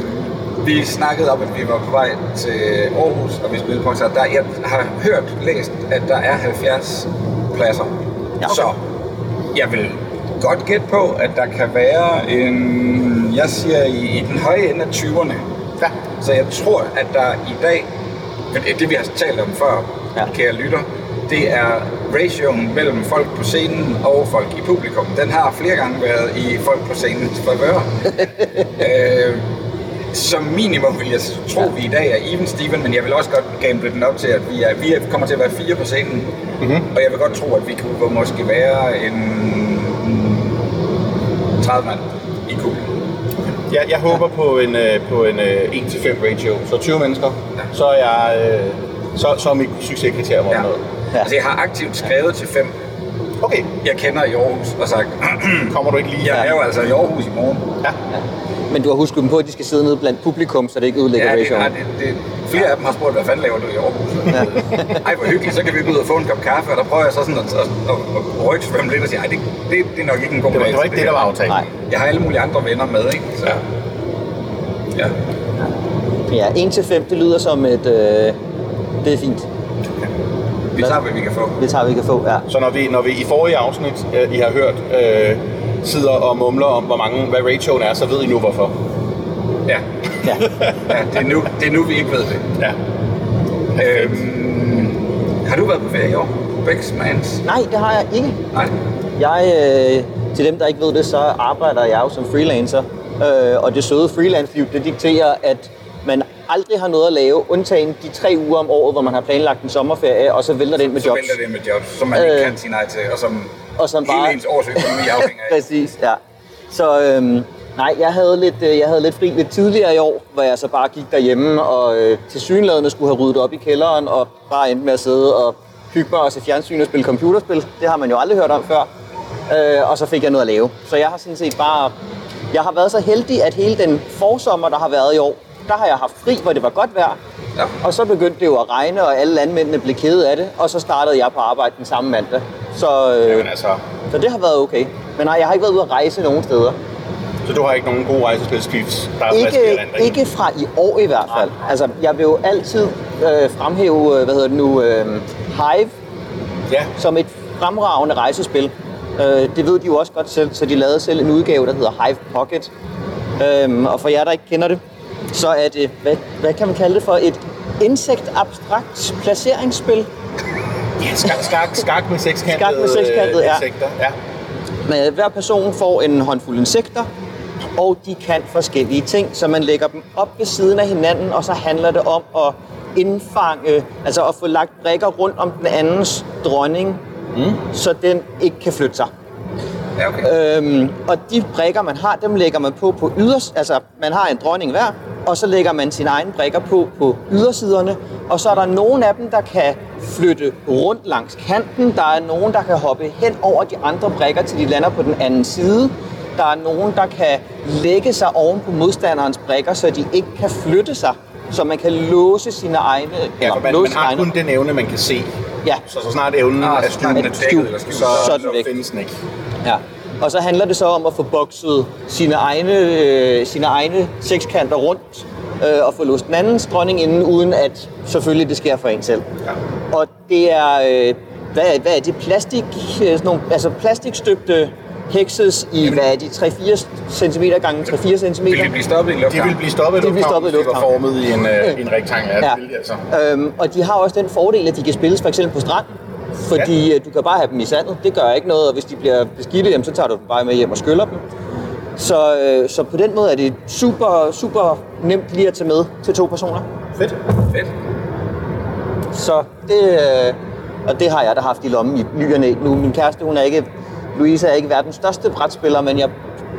vi snakkede om, at vi var på vej til Aarhus, og vi spillede koncert. Der, jeg har hørt, læst, at der er 70 pladser. Ja. Så jeg vil godt gætte på, at der kan være en, jeg siger i, i den høje ende af 20'erne. Ja. Så jeg tror, at der i dag, det, vi har talt om før, ja. kære lytter, det er ratioen mellem folk på scenen og folk i publikum. Den har flere gange været i folk på scenens favør. øh, som minimum vil jeg tro, at vi i dag er even Steven, men jeg vil også godt gamble den op til, at vi, er, vi er- kommer til at være fire på scenen. Mm-hmm. Og jeg vil godt tro, at vi kunne måske være en 30 mand i publikum. Jeg, jeg håber på en, øh, på en øh, 1-5 ratio. Så 20 mennesker, så er, jeg, øh, så, så er mit succeskriterium Ja. opnået. Ja. Altså, jeg har aktivt skrevet til fem, Okay, jeg kender i Aarhus, og sagt, kommer du ikke lige? jeg er jo altså i Aarhus i morgen. Ja. Men du har husket dem på, at de skal sidde nede blandt publikum, så det ikke ødelægger Ja, det, ratioen. har, det, det, flere af dem har spurgt, hvad fanden laver du i Aarhus? Ej, hvor hyggeligt, så kan vi gå ud og få en kop kaffe, og der prøver jeg så sådan at, at, at, at rygsvømme lidt og sige, ej, det, det, det er nok ikke en god Det var, dag det var ikke det, der var her." aftalt. Nej. Jeg har alle mulige andre venner med, ikke? Så, ja. Ja, 1 til 5, det lyder som et... Øh, det er fint. Vi tager, hvad vi kan få. Det tager vi kan få, ja. Så når vi, når vi i forrige afsnit, øh, I har hørt, øh, sidder og mumler om, hvor mange, hvad ratioen er, så ved I nu hvorfor. Ja. Ja. ja det, er nu, det er nu, vi ikke ved det. Ja. Øhm, har du været på ferie i år? Bæksmans? Nej, det har jeg ikke. Nej. Jeg, øh, til dem, der ikke ved det, så arbejder jeg jo som freelancer. Øh, og det søde freelance-liv, det dikterer, at man aldrig har noget at lave, undtagen de tre uger om året, hvor man har planlagt en sommerferie, og så vælter det ind med Så jobs. vælter det med jobs, som man ikke Øh, kan sige nej til, og som, og som hele bare- ens årsøkonomi afhænger af. Præcis, ja. Så øhm, nej, jeg havde, lidt, øh, jeg havde lidt fri lidt tidligere i år, hvor jeg så bare gik derhjemme og øh, til synlædende skulle have ryddet op i kælderen og bare endte med at sidde og hygge mig og se fjernsyn og spille computerspil. Det har man jo aldrig hørt om før. Øh, og så fik jeg noget at lave. Så jeg har sådan set bare... Jeg har været så heldig, at hele den forsommer, der har været i år, der har jeg haft fri, hvor det var godt vejr. Ja. Og så begyndte det jo at regne, og alle landmændene blev kede af det. Og så startede jeg på arbejde den samme mandag. Så, øh, Jamen altså, så det har været okay. Men nej, jeg har ikke været ude at rejse nogen steder. så du har ikke nogen gode rejsespilskrifts, der er Ikke, ikke fra i år i hvert fald. Altså, jeg vil jo altid øh, fremhæve, øh, hvad hedder det nu, øh, Hive Ja, som et fremragende rejsespil. Øh, det ved de jo også godt selv, så de lavede selv en udgave, der hedder Hive Pocket. Øhm, og for jer, der ikke kender det, så er det, hvad, hvad kan man kalde det for, et insekt-abstrakt placeringsspil. Ja skak, skak, skak med sekskantede Skak med sekskantede, ja. insekter. Ja. Men hver person får en håndfuld insekter, og de kan forskellige ting, så man lægger dem op ved siden af hinanden, og så handler det om at indfange, altså at få lagt brikker rundt om den andens dronning, mm. så den ikke kan flytte sig. Ja, okay. Øhm, og de brikker, man har, dem lægger man på på yders... Altså, man har en dronning hver, og så lægger man sine egne brikker på på ydersiderne. Og så er der nogle af dem, der kan flytte rundt langs kanten. Der er nogen, der kan hoppe hen over de andre brikker, til de lander på den anden side. Der er nogen, der kan lægge sig oven på modstanderens brikker, så de ikke kan flytte sig. Så man kan låse sine egne... Ja, man, låse man har egne- kun den evne, man kan se. Ja. Så så snart evnen Ah, er så den er skjult, dækket eller så, så så væk. findes den ikke. Ja. Og så handler det så om at få bokset sine egne, øh, sine egne sekskanter rundt øh, og få låst den andens dronning inden, uden at selvfølgelig det sker for en selv. Ja. Og det er, øh, hvad, er, hvad er det, plastik, øh, sådan nogle, altså plastikstøbte hekses i, hvad er de, 3-4 cm gange 3-4 cm? Vil de blive stoppet i De lufthavnen? vil blive stoppet i De vil blive stoppet i hvis de var lufthavnen. formet i en, øh, en rektangel. Ja. Ja. Det, altså. Øhm, og de har også den fordel, at de kan spilles for eksempel på strand. Fordi ja. du kan bare have dem i sandet. Det gør ikke noget, og hvis de bliver beskidte, jamen, så tager du dem bare med hjem og skyller dem. Så, øh, så på den måde er det super, super nemt lige at tage med til to personer. Fedt. Fedt. Så det, øh, og det har jeg da haft i lommen i ny og næ. Nu, min kæreste, hun er ikke, Louise er ikke verdens største brætspiller, men jeg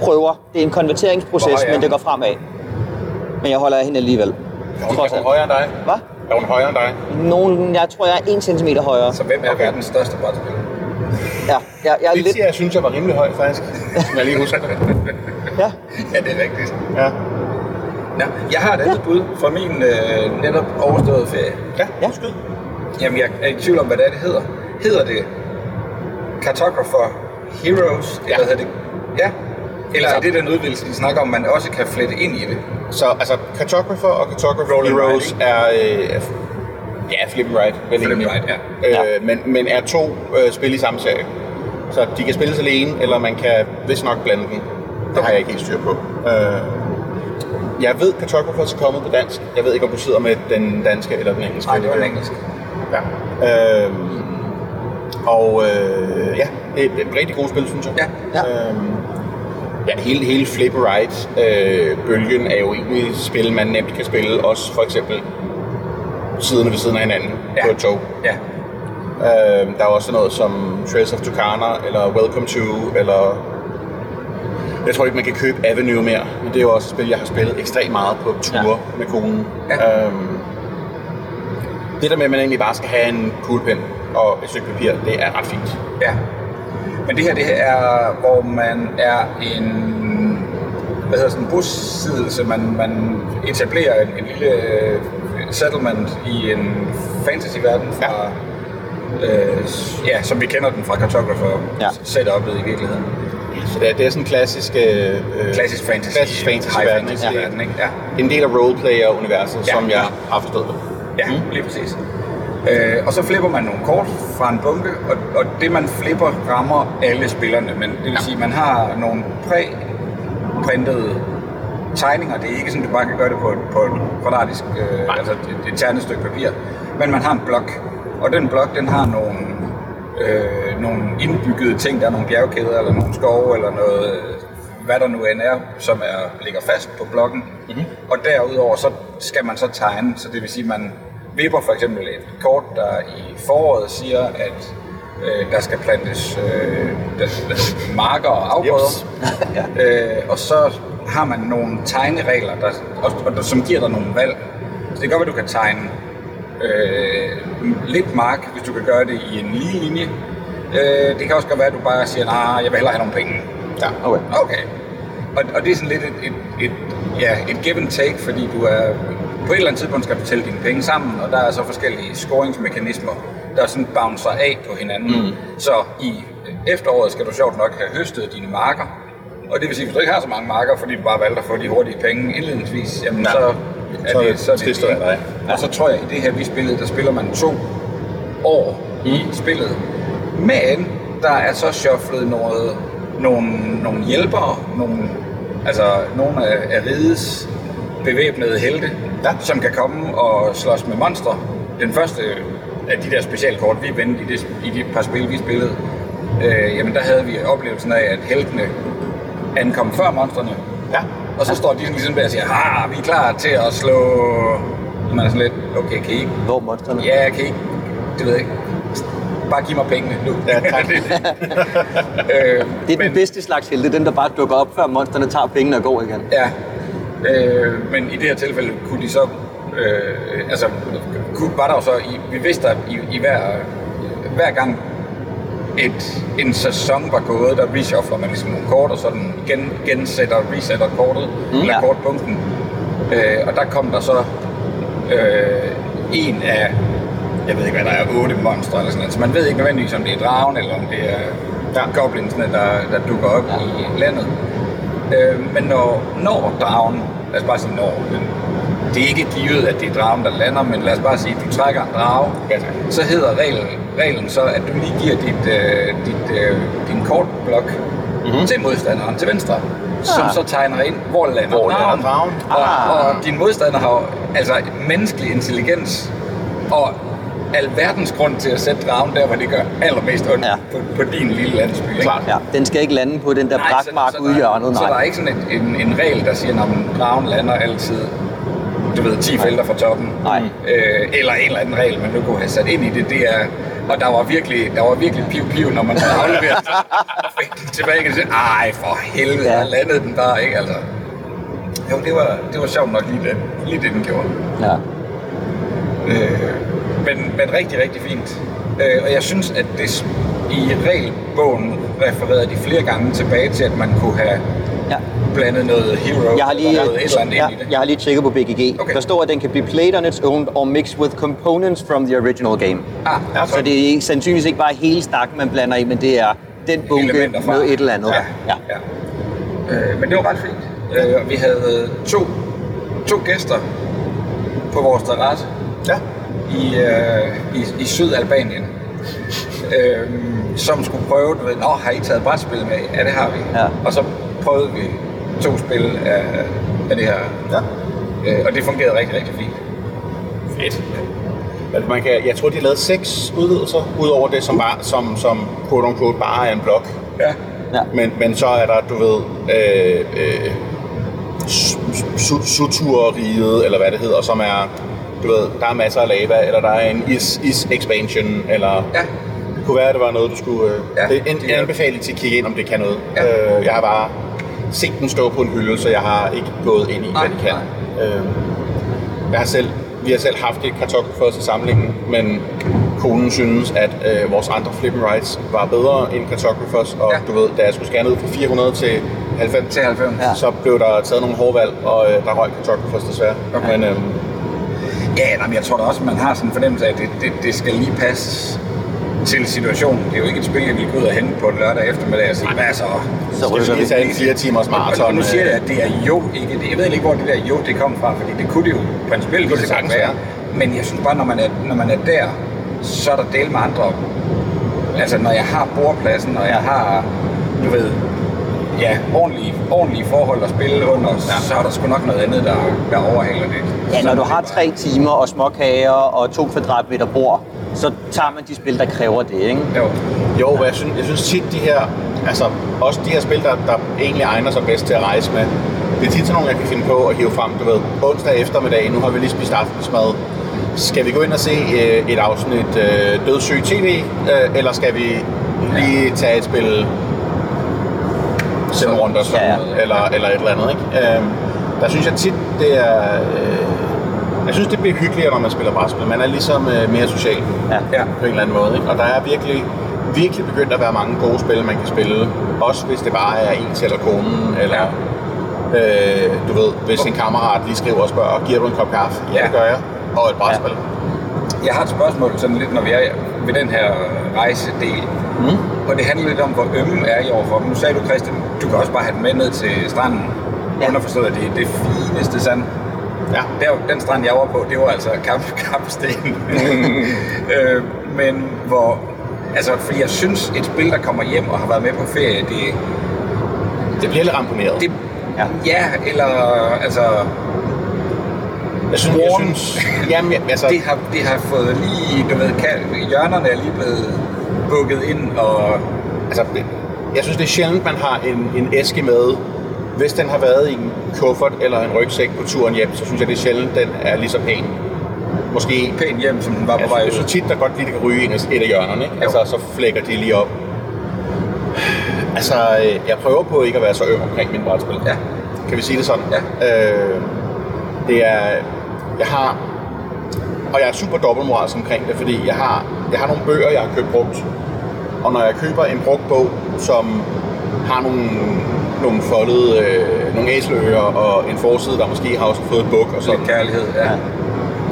prøver. Det er en konverteringsproces, er men det går fremad. Men jeg holder af hende alligevel. Er hun, er hun højere end dig? Hvad? Er hun højere end dig? Nogen, jeg tror, jeg er 1 cm højere. Så hvem er verdens største brætspiller? Ja, jeg, jeg er Det lidt... siger jeg, synes jeg var rimelig høj, faktisk. Som jeg lige husker. Ja. Ja, det er rigtigt. Ja. Ja, jeg har et andet bud for min øh, netop overståede ferie. Ja, Ja. ja. skyd. Jamen, jeg er i tvivl om, hvad det er, det hedder. Hedder det Cartographer Heroes? Eller hedder det... Ja. Eller er det den udvidelse, de snakker om, man også kan flette ind i det? Så altså, Cartographer og Cartographer Roll and Heroes er... Øh, ja, Flip and Ride. Vel Flip and. Ride, ja. Øh, men, men er to øh, spil i samme serie. Så de kan spilles alene, eller man kan vist nok blande dem. Det har jeg ikke helt styr på. Øh, jeg ved, Cartographer er kommet på dansk. Jeg ved ikke, om du sidder med den danske eller den engelske. Nej, det var den engelske. Ja. Øhm, og øh, ja, det er et rigtig godt spil, synes jeg. Ja. Ja. Øhm, ja hele, hele Flip Ride øh, bølgen er jo egentlig et spil, man nemt kan spille, også for eksempel siderne ved siden af hinanden Ja. på et tog. Ja. Øhm, der er også noget som Trails of Tucana, eller Welcome to, eller jeg tror ikke, man kan købe Avenue mere, men det er jo også et spil, jeg har spillet ekstremt meget på ture ja. med konen. Ja. Øhm, det der med, at man egentlig bare skal have en kuglepen og et stykke papir, det er ret fint. Ja. Men det her, det her er, hvor man er en hvad hedder sådan en bosiddelse, man, man etablerer en, en lille øh, settlement i en fantasy-verden fra, øh, ja, som vi kender den fra Cartographer Ja. setup'et i virkeligheden. Så det er, det er sådan en klassisk... Øh, Klassisk fantasy, Klassisk fantasy high verden, fantasy ikke? verden, ikke? Ja. En del af roleplayer-universet, Ja, som jeg ja. har forstået det. Ja, mm. lige præcis. Øh, og så flipper man nogle kort fra en bunke, og, og det man flipper rammer alle spillerne. Men det vil sige, man har nogle præ-printede tegninger. Det er ikke sådan, at du bare kan gøre det på, på et kvadratisk, øh, altså et, et ternet stykke papir. Men man har en blok, og den blok, den har nogle, øh, nogle indbyggede ting. Der er nogle bjergkæder, eller nogle skove, eller noget, øh, hvad der nu end er, som er, ligger fast på blokken. Mm-hmm. Og derudover, så skal man så tegne, så det vil sige, man vipper for eksempel et kort, der i foråret siger, at øh, der skal plantes øh, der, der, marker og afgrøder. ja. øh, og så har man nogle tegneregler, der, og, og, som giver dig nogle valg. Så det kan godt være, du kan tegne øh, lidt mark, hvis du kan gøre det i en lige linje. Øh, det kan også godt være, at du bare siger, nej, jeg vil hellere have nogle penge. Ja, okay. Okay. Og, og det er sådan lidt et, et, et, ja, et give and take, fordi du er på et eller andet tidspunkt skal tælle dine penge sammen, og der er så forskellige scoringsmekanismer, der sådan bouncer af på hinanden. Mm. Så i efteråret skal du sjovt nok have høstet dine marker, og det vil sige, hvis du ikke har så mange marker, fordi du bare valgte at få de hurtige penge indledningsvis, jamen ja. så er det, så er det, det dig. Og så tror jeg, i det her vi spillede, der spiller man to år mm. i spillet. Men der er så shufflet noget, nogle, nogle hjælpere, nogle, altså nogle af, af rides bevæbnede helte, ja. som kan komme og slås med monstre. Den første af de der specialkort, vi vendte i, det, i de par spil, vi spillede, øh, jamen der havde vi oplevelsen af, at heltene ankom før monstrene. Ja. Og så står de ligesom der og siger, ah, vi er klar til at slå... Man er sådan lidt, okay, kan I ikke... Hvor monstrene? Ja, kan I ikke... Det ved jeg ikke. Bare giv mig pengene nu. Ja, tak. det, øh, det er den bedste slags helte, den der bare dukker op, før monstrene tager pengene og går igen. Ja, øh, men i det her tilfælde kunne de så... Øh, altså, kunne, var der jo så... I, vi vidste, at i, i hver, hver gang et, en sæson var gået, der reshuffler man ligesom nogle kort, og så den gen, gensætter, resetter kortet, mm, eller ja. kortpunkten. Øh, og der kom der så øh, en af, jeg ved ikke hvad der er, otte monstre eller sådan noget. Så man ved ikke nødvendigvis, om det er dragen, eller om det er ja. goblinsene, der, der dukker op ja. i landet. Øh, men når, når dragen, lad os bare sige når, det er ikke givet, at det er dragen, der lander, men lad os bare sige, at du trækker en drage, ja, så hedder reglen, reglen så, at du lige giver dit, øh, dit, øh, din kortblok mm-hmm. til modstanderen til venstre, som så tegner ind, hvor lander hvor dragen. Lander dragen. Ah. Og, og din modstander har altså menneskelig intelligens, og alverdens grund til at sætte dragen der, hvor det gør allermest ondt ja. på, på din lille landsby. Ikke? Klart. Ja, den skal ikke lande på den der brakmark ude i hjørnet. Nej. Så der er ikke sådan et, en, en regel, der siger, at dragen lander altid du ved, 10 felter fra toppen. Nej. Øh, eller en eller anden regel, man nu kunne have sat ind i det. det er, og der var virkelig, der var virkelig piv-piv, når man havde afleveret den tilbage. Og sagde, ej for helvede, ja. landede den bare, ikke? Altså, jo, det var, det var sjovt nok lige det, lige det den gjorde. Ja. Øh, men, men rigtig, rigtig fint. Øh, og jeg synes, at det i regelbogen refererede de flere gange tilbage til, at man kunne have ja. blandet noget hero jeg har lige, noget et eller andet ja, ind i det. Jeg har lige tjekket på BGG. Okay. Der står, at den kan blive played on its own or mixed with components from the original game. Ah, ja, så det er ikke, sandsynligvis ikke bare hele stakken, man blander i, men det er den bunke med et eller andet. Ja, ja. ja. Øh, men det var ret fint. Øh, vi havde to, to gæster på vores terrasse ja. I, øh, i, i Sydalbanien. Øh, som skulle prøve, du ved, Nå, har I taget brætspil med? Ja, det har vi. Ja. Og så prøvede vi to spil af, af det her. Ja. Øh, og det fungerede rigtig, rigtig fint. Fedt. Altså man kan, jeg tror, de har lavet seks udvidelser, udover det, som, bare, som, som quote unquote bare er en blok. Ja. Ja. Men, men så er der, du ved, øh, øh, Suturriget, eller hvad det hedder, som er, du ved, der er masser af lava, eller der er en is, is expansion, eller Ja. det kunne være, at det var noget, du skulle... Øh, Ja. det er en, en anbefaling til at kigge ind, om det kan noget. Ja. Øh, jeg har bare set den stå på en hylde, så jeg har ikke gået ind i, Nej, hvad de kan. Øh, jeg har selv, vi har selv haft et kartoffelfors i samlingen, men konen synes, at øh, vores andre flip rights var bedre end kartoffelfors, og Ja. du ved, da jeg skulle skære ned fra 400 til 90, Til 90. Ja. så blev der taget nogle hårde valg, og øh, der røg kartoffelfors desværre. Okay. Men øh, Ja, nej, men jeg tror da også, at man har sådan en fornemmelse af, at det, det, det skal lige passe til situationen. Det er jo ikke et spil, jeg vil gå ud og hente på en lørdag eftermiddag og sige, hvad så? Så rykker vi. tage en 4 timers Og, maraton? og nu siger øh, jeg, at det er jo ikke det. Jeg ved ikke, hvor det der jo det kom fra, fordi det kunne det jo principielt lige så være. Men jeg synes bare, når man er, når man er der, så er der del med andre. Altså, når jeg har bordpladsen, når jeg har, du ved, ja, ordentlige, ordentlige forhold at spille under, ja. så er der sgu nok noget andet, der, der overhaler det. Ja, når du har tre timer og småkager og to kvadratmeter bord, så tager man de spil, der kræver det, ikke? Jo. Jo, jeg synes, jeg synes tit de her, altså også de her spil, der, der egentlig egner sig bedst til at rejse med, det er tit sådan nogle, jeg kan finde på at hive frem, du ved, onsdag eftermiddag, nu har vi lige spist aftensmad, skal vi gå ind og se øh, et afsnit øh, Dødssyg TV, øh, eller skal vi lige tage et spil Sim rundt og sådan Ja, ja. eller, eller et eller andet, ikke? Øhm, der synes jeg tit, det er... Øh, jeg synes, det bliver hyggeligere, når man spiller brætspil. Man er ligesom øh, mere social Ja. Ja. på en eller anden måde. Ikke? Og der er virkelig, virkelig begyndt at være mange gode spil, man kan spille. Også hvis det bare er en til eller konen, eller øh, du ved, hvis en kammerat lige skriver og spørger, giver du en kop kaffe? Ja, Ja. det gør jeg. Og et brætspil. Jeg har et spørgsmål, sådan lidt, når vi er ved den her rejsedel. Mm. Og det handler lidt om, hvor ømme er I overfor. Nu sagde du, Christian, du kan også bare have dem med ned til stranden. Ja. Underforstået, at det er det fineste sand. Ja. Der, den strand, jeg var på, det var altså kamp, kampsten. øh, men hvor... Altså, fordi jeg synes, et spil, der kommer hjem og har været med på ferie, det, Det bliver lidt ramponeret. det Ja. ja, eller altså, jeg synes, jeg synes jamen, jeg- altså, det har, det har fået lige, du ved, hjørnerne er lige blevet bukket ind, og altså, jeg synes, det er sjældent, man har en, en æske med. Hvis den har været i en kuffert eller en rygsæk på turen hjem, så synes jeg, det er sjældent, den er lige så pæn. Måske pænt hjem, som den var på vej ud. jeg synes tit, der godt lige kan ryge en af- et af hjørnerne, ikke? Jo. Altså, så flækker de lige op. Altså, øh, jeg prøver på ikke at være så øm omkring min brætspil. Ja. Kan vi sige det sådan? Ja. Øh, det er... Jeg har... Og jeg er super dobbeltmoralsk omkring det, fordi jeg har, jeg har nogle bøger, jeg har købt brugt. Og når jeg køber en brugt bog, som har nogle, nogle foldede, øh, nogle æseløer og en forside, der måske har også fået et buk og sådan. Lidt kærlighed, ja.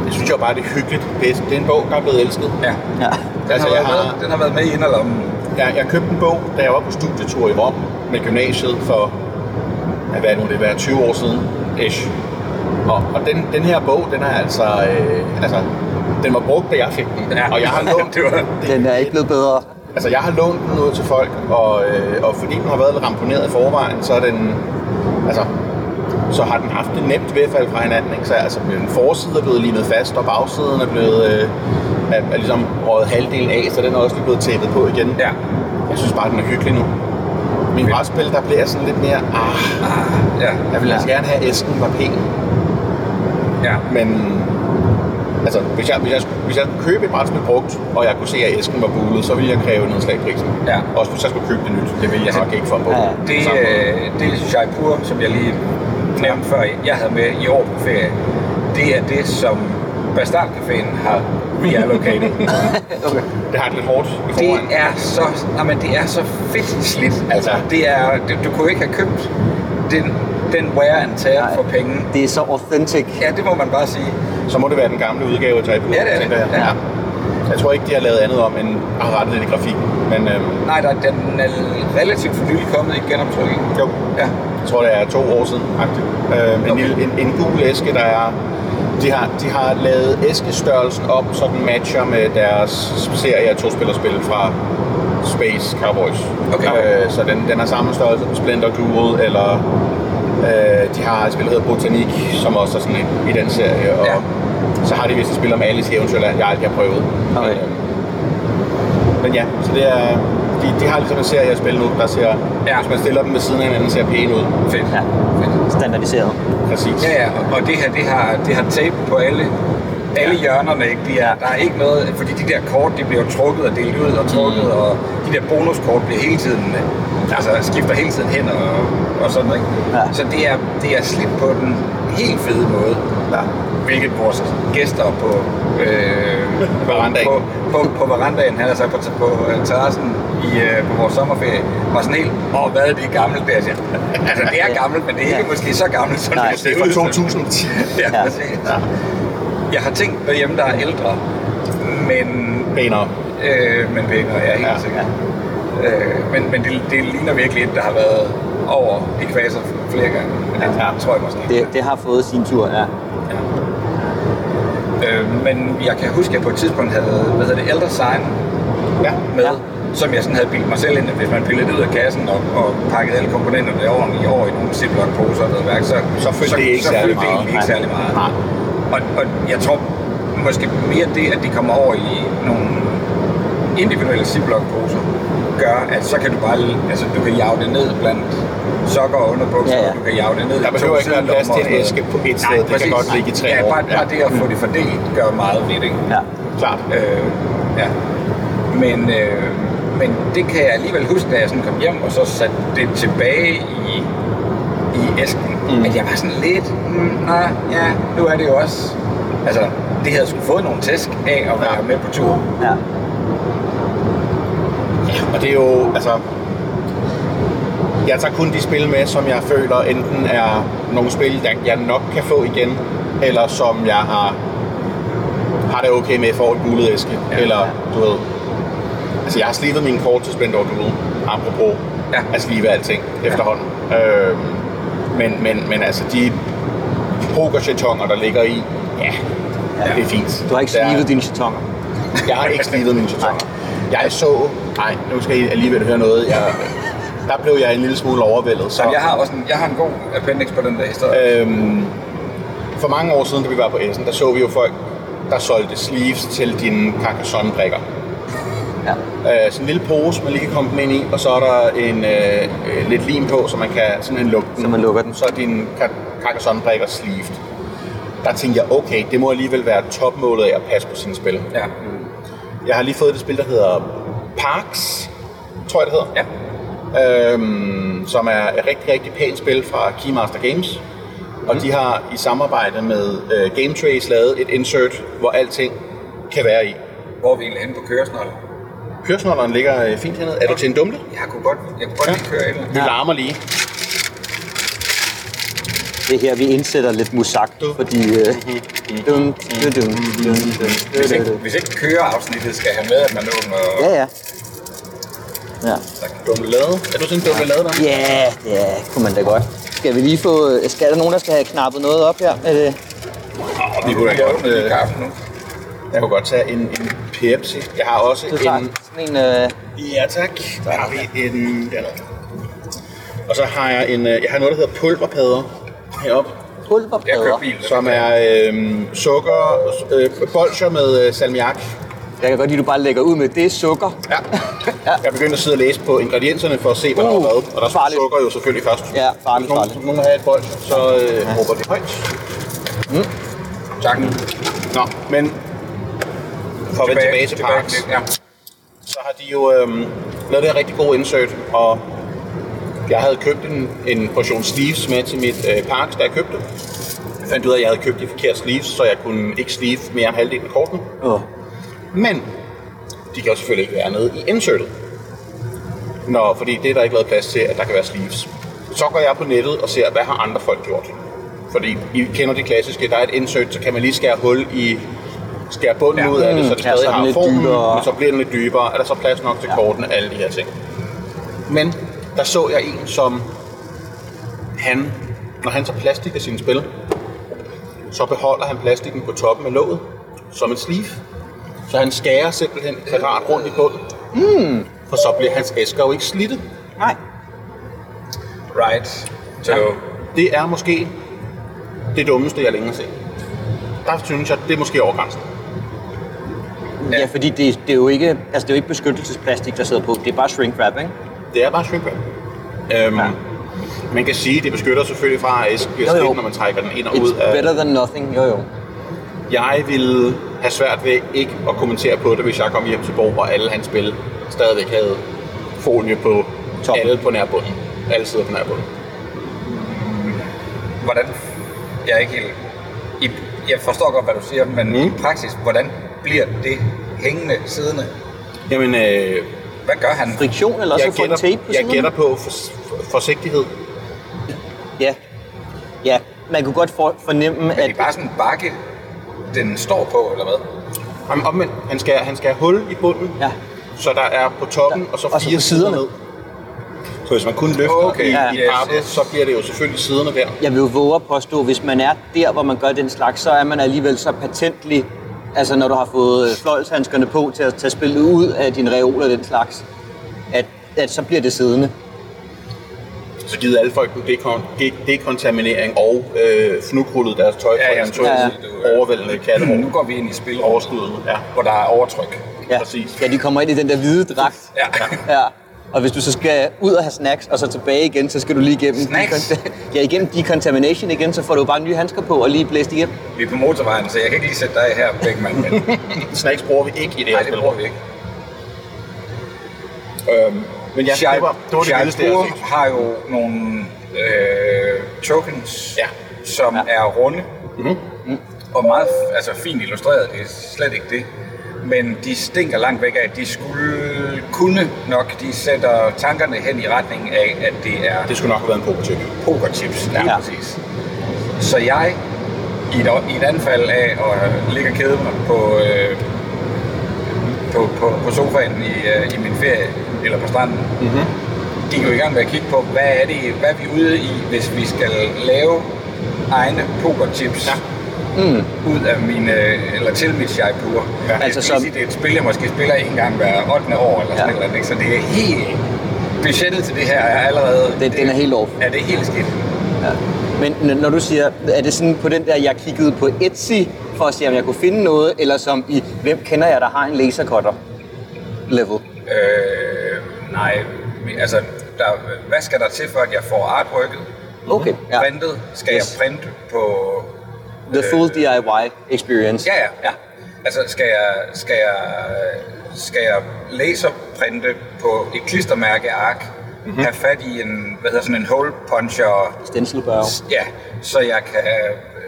Jeg synes jo bare, det er hyggeligt. Det er, det er en bog, der er blevet elsket. ja. Ja. Den, Altså, har jeg været har- med, den har været med i inderlommen. Jeg, jeg købte en bog, da jeg var på studietur i Rom med gymnasiet for, ja, hvad må det være, 20 år siden, ish. Og, og den, den her bog, den er altså, øh, altså, den var brugt, da jeg fik den. Ja. Og jeg har lånt, det var, Den er ikke blevet bedre. Altså, jeg har lånt den ud til folk, og, øh, og fordi den har været lidt ramponeret i forvejen, så er den, altså, så har den haft det nemt ved at falde fra hinanden. Ikke? Så altså, en forside er blevet limet fast, og bagsiden er blevet øh, er, er ligesom røget halvdelen af, så den er også lige blevet tæppet på igen. ja. Jeg synes bare, den er hyggelig nu. Min brætspil, der bliver sådan lidt mere, ah, Ah, ja. jeg vil altså gerne have, æsken var pæn. Ja. Men altså, hvis jeg, hvis jeg, hvis jeg skulle købe et brætspil brugt, og jeg kunne se, at æsken var bulet, så ville jeg kræve nedslag i prisen. Ja. Også hvis jeg skulle købe det nyt. Det ville jeg Altså, nok ikke få en bog. ja. Det, På måde. øh, det synes jeg pur, som jeg lige nævnte før, jeg havde med i år på ferie. Det er det, som Bastard Caféen har reallocated. Okay. Det har det lidt hårdt i det er så, jamen, det er så fedt slidt. Altså, det er, det, du kunne ikke have købt den, den wear and tear Nej. for penge. Det er så authentic. Ja, det må man bare sige. Så må det være den gamle udgave af Taipur, Ja, det er det. jeg. Ja. Jeg tror ikke, de har lavet andet om end at have rettet lidt i grafik. Men øhm, Nej, der, den er relativt for nylig kommet i genoptryk. ikke? jo, Ja. Jeg tror, det er to år siden. Øhm, en, Okay. lille, en, en gul æske, der er... De har, de har lavet æskestørrelsen op, så den matcher med deres serie af to-spillerspil fra Space Cowboys. Okay. Øh, så den, den er samme størrelse som Splinter Duel, eller øh, de har et spil, der hedder Botanik, som også er sådan en, i den serie. Og Ja. Så har de vist et spil om Alice i Eventyrland, jeg aldrig har prøvet. Okay. Men, øhm, men ja, så det er... De, de har ligesom en serie af spil nu, der ser, Ja. hvis man stiller dem ved siden af hinanden, ser pæne ud. Fedt. Ja. Fedt. Standardiseret. Præcis. Ja, ja, og- det her, det har, det har tape på alle, alle hjørnerne, ikke? De er, der er ikke noget, fordi de der kort, de bliver trukket og delt ud og trukket, mm. og de der bonuskort bliver hele tiden, øh, altså skifter hele tiden hen og, og sådan noget, ikke? Ja. Så det er, det er slidt på den helt fede måde. Ja. Hvilket vores gæster på, øh, Verandaen. på, på, på verandaen, han altså på, på øh, terrassen i, øh, på vores sommerferie, var sådan helt, åh, hvad er det? Jeg siger, Altså, det er gammelt, men det er ikke Ja. måske så gammelt, som Nej, det er fra 2010. Ja, Ja. præcis. Jeg har tænkt derhjemme, der er ældre, men, Pænere. øh, men pænere, ja, helt Ja. ja. sikkert. Øh, men men det, det ligner virkelig et, der har været over ekvator flere gange. Det Ja. tror jeg måske. Det, det har fået sin tur, ja. Øh, men jeg kan huske, at jeg på et tidspunkt havde, hvad hedder det, Elder Sign Ja. med, Ja. som jeg sådan havde bildt mig selv ind, at hvis man pillede det ud af kassen og, og pakkede alle komponenterne ordentligt over i nogle Ziploc-poser og noget værk, så, Så fyldte det ikke så særlig det meget. egentlig ikke særlig meget. Nej. Og, og jeg tror måske mere det, at de kommer over i nogle individuelle Ziploc-poser, gør, at så kan du bare, altså du kan jage det ned blandt sokker og underbukser, Ja, ja. du kan jage det ned Der behøver ikke være plads til en og æske på et sted. Det kan præcis. godt ligge i tre ja, år. Bare, bare det at få det fordelt gør meget ved det. Ja. Klart. Øh, ja. Men, øh, men det kan jeg alligevel huske, da jeg sådan kom hjem og så satte det tilbage i, i æsken, mm. at jeg var sådan lidt, mm, nej, ja, nu er det jo også, altså, det havde sgu fået nogle tæsk af at være Ja. med på tur. Ja. Og det er jo, altså... Jeg tager kun de spil med, som jeg føler enten er nogle spil, der jeg nok kan få igen, eller som jeg har, har det okay med for et gulet æske. Ja. Eller, du ved... Altså, jeg har slivet mine kort til Splendor Duel, apropos Ja. at slive alting efterhånden. Øh, men, men, men altså, de pokerchetonger, der ligger i, ja, ja, det er fint. Du har ikke slivet dine chatonger. jeg har ikke slivet mine chatonger. Jeg så... Nej, nu skal I alligevel høre noget. Jeg, der blev jeg en lille smule overvældet. Så, Så jeg har også en, jeg har en god appendix på den der historie. øhm, for mange år siden, da vi var på Essen, der så vi jo folk, der solgte sleeves til dine Carcassonne-brikker. Ja. Øh, sådan en lille pose, man lige kan komme dem ind i, og så er der en, øh, øh, lidt lim på, så man kan simpelthen lukke den. Så man lukker den. Så er din Car- Carcassonne-brikker sleeved. Der tænkte jeg, okay, det må alligevel være topmålet af at passe på sine spil. Ja. Jeg har lige fået et spil, der hedder Parks, tror jeg det hedder. Ja. Øhm, som er et rigtig, rigtig pænt spil fra Keymaster Games. Og de har i samarbejde med øh, Game Trace lavet et insert, hvor alting kan være i. Hvor er vi egentlig henne på køresnolden? Køresnolderen ligger øh, fint hernede. Er du til en dumle? Jeg kunne godt, jeg kunne godt Ja. lige køre et eller Vi larmer lige. Det er her, vi indsætter lidt musak, fordi... Øh, dum, dum, dum, dum, dum, Hvis dum, ikke, dum. hvis ikke køreafsnittet skal have med, at man åbner... Ja, ja. Ja. Dumlelade. Er du til en dumlelade der? Ja, ja, kunne man da godt. Skal vi lige få... Skal der nogen, der skal have knappet noget op her? Er det, Oh, vi kunne da Jeg godt, øh, kaffen nu. jeg kunne godt tage en, en Pepsi. Jeg har også klart. en... Sådan en... Øh, Ja tak. Der har vi en... Dernede. Og så har jeg en... øh, Jeg har noget, der hedder pulverpadder heroppe. Bil. som er øh, sukker, øh, bolcher med øh, salmiak. Jeg kan godt lide, at du bare lægger ud med, det er sukker. Ja. Jeg er begyndt at sidde og læse på ingredienserne for at se, hvad der er Uh, hvad. Og der er farligt. sukker jo selvfølgelig først. Ja, farligt, Hvis nogen, farligt. nogen have et bolcher, så øh, råber det højt. Tak. Nå, men for at vende tilbage til Parks, Ja. så har de jo øh, lavet det her rigtig gode insert, og jeg havde købt en, en portion sleeves med til mit øh, Parks, da jeg købte. Jeg fandt ud af, at jeg havde købt de forkerte sleeves, så jeg kunne ikke sleeve mere end halvdelen af kortene. Åh, Men de kan jo selvfølgelig ikke være nede i insertet. Nå, fordi det er der ikke lavet plads til, at der kan være sleeves. Så går jeg på nettet og ser, hvad har andre folk gjort. Fordi I kender det klassiske, der er et insert, så kan man lige skære hul i skære bunden Ja. ud af det, så det Ja, stadig har formen, dybere. men så bliver den lidt dybere. Er der så plads nok til ja. kortene, alle de her ting. Men der så jeg en, som han, når han tager plastik af sine spil, så beholder han plastikken på toppen af låget, som et sleeve. Så han skærer simpelthen et kvadrat rundt i bunden. Mm. For så bliver hans æsker jo ikke slidte. nej. Right. Så Det er måske det dummeste, jeg længe har set. Der synes jeg, det er måske over grænsen. Ja, ja fordi det, det, er jo ikke, altså det er jo ikke beskyttelsesplastik, der sidder på. Det er bare shrink wrap, ikke? Det er bare shrink wrap. Øhm, Ja. Man kan sige, at det beskytter selvfølgelig fra at æske bliver Jo, jo. slidt, når man trækker den ind og ud It's af... better than nothing. Jo, jo. Jeg ville have svært ved ikke at kommentere på det, hvis jeg kom hjem til Borg, og alle hans spil stadigvæk havde folie på Toppen. alle på nærbunden. Alle sider på nærbunden. hvordan... Jeg er ikke helt... I, jeg forstår godt, hvad du siger, men mm. i praksis, hvordan bliver det hængende siddende? Jamen, øh, Hvad gør han? Friktion, eller jeg, så få en gætter, tape på jeg gætter på for, for, forsigtighed. Ja. Ja, man kunne godt for, fornemme, Er at... det bare sådan en bakke, den står på, eller hvad? Jamen, omvendt, han skal, han skal have hul i bunden, Ja. så der er på toppen, og så Og så fire på sider siderne. ned. Så hvis man kun løfter Okay, okay, ja. i pappet, yes. så bliver det jo selvfølgelig siddende der. Jeg vil jo våge at påstå, hvis man er der, hvor man gør den slags, så er man alligevel så patentlig, altså når du har fået øh, fløjlshandskerne på til at tage spillet ud af din reol og den slags, at, at så bliver det siddende. Så givet alle folk en dekon- de- dekontaminering og øh, fnukrullet deres tøj Ja, ja, eventuelt ja, overvældende katterum. Nu går vi ind i spil Overskydende, ja. hvor der er overtryk. Ja. Præcis. Ja, de kommer ind i den der hvide dragt. Ja. Ja. Og hvis du så skal ud og have snacks, og så tilbage igen, så skal du lige igennem... Snacks? decon- ja, igennem decontamination igen, så får du bare nye handsker på og lige blæst igennem. Vi er på motorvejen, så jeg kan ikke lige sætte dig her. Men Snacks bruger vi ikke i det her nej, det bruger vi ikke. Øhm, men ja, Shai- det var, det, var det Shai har jo nogle øh, tokens, Ja. som Ja. er runde. Mm-hmm. Og meget altså, fint illustreret, det er slet ikke det. Men de stinker langt væk af, at de skulle kunne nok, de sætter tankerne hen i retning af, at det er Det skulle nok have været en pokertip. pokerchips, Ja. ja. præcis. Så jeg, i et, i et anfald af at ligge mig på, øh, på, på, på sofaen i, øh, i min ferie, eller på stranden, mm-hmm. gik jo i gang med at kigge på, hvad er, det, hvad er vi ude i, hvis vi skal lave egne pokerchips ja. mm. ud af mine, eller til mit Jaipur. Ja. Altså Altså som- som... Det er et spil, jeg måske spiller en gang hver 8. år, eller sådan Ja. noget, ikke? så det er helt... Budgettet til det her er allerede... Det- den er helt off. Ja, det er helt skidt. Ja. Men når du siger, er det sådan på den der, jeg kiggede på Etsy, for at se, om jeg kunne finde noget, eller som i, hvem kender jeg, der har en lasercutter level? Øh, nej, altså, der, hvad skal der til for, at jeg får artworket Okay, ja. printet? Skal Yes. jeg printe på... The full DIY experience. Ja, ja, ja. Altså, skal jeg, skal jeg, skal jeg laserprinte på et klistermærkeark, mm-hmm. have fat i en, hvad hedder sådan en hole puncher, Stencilbørge. ja, så jeg kan,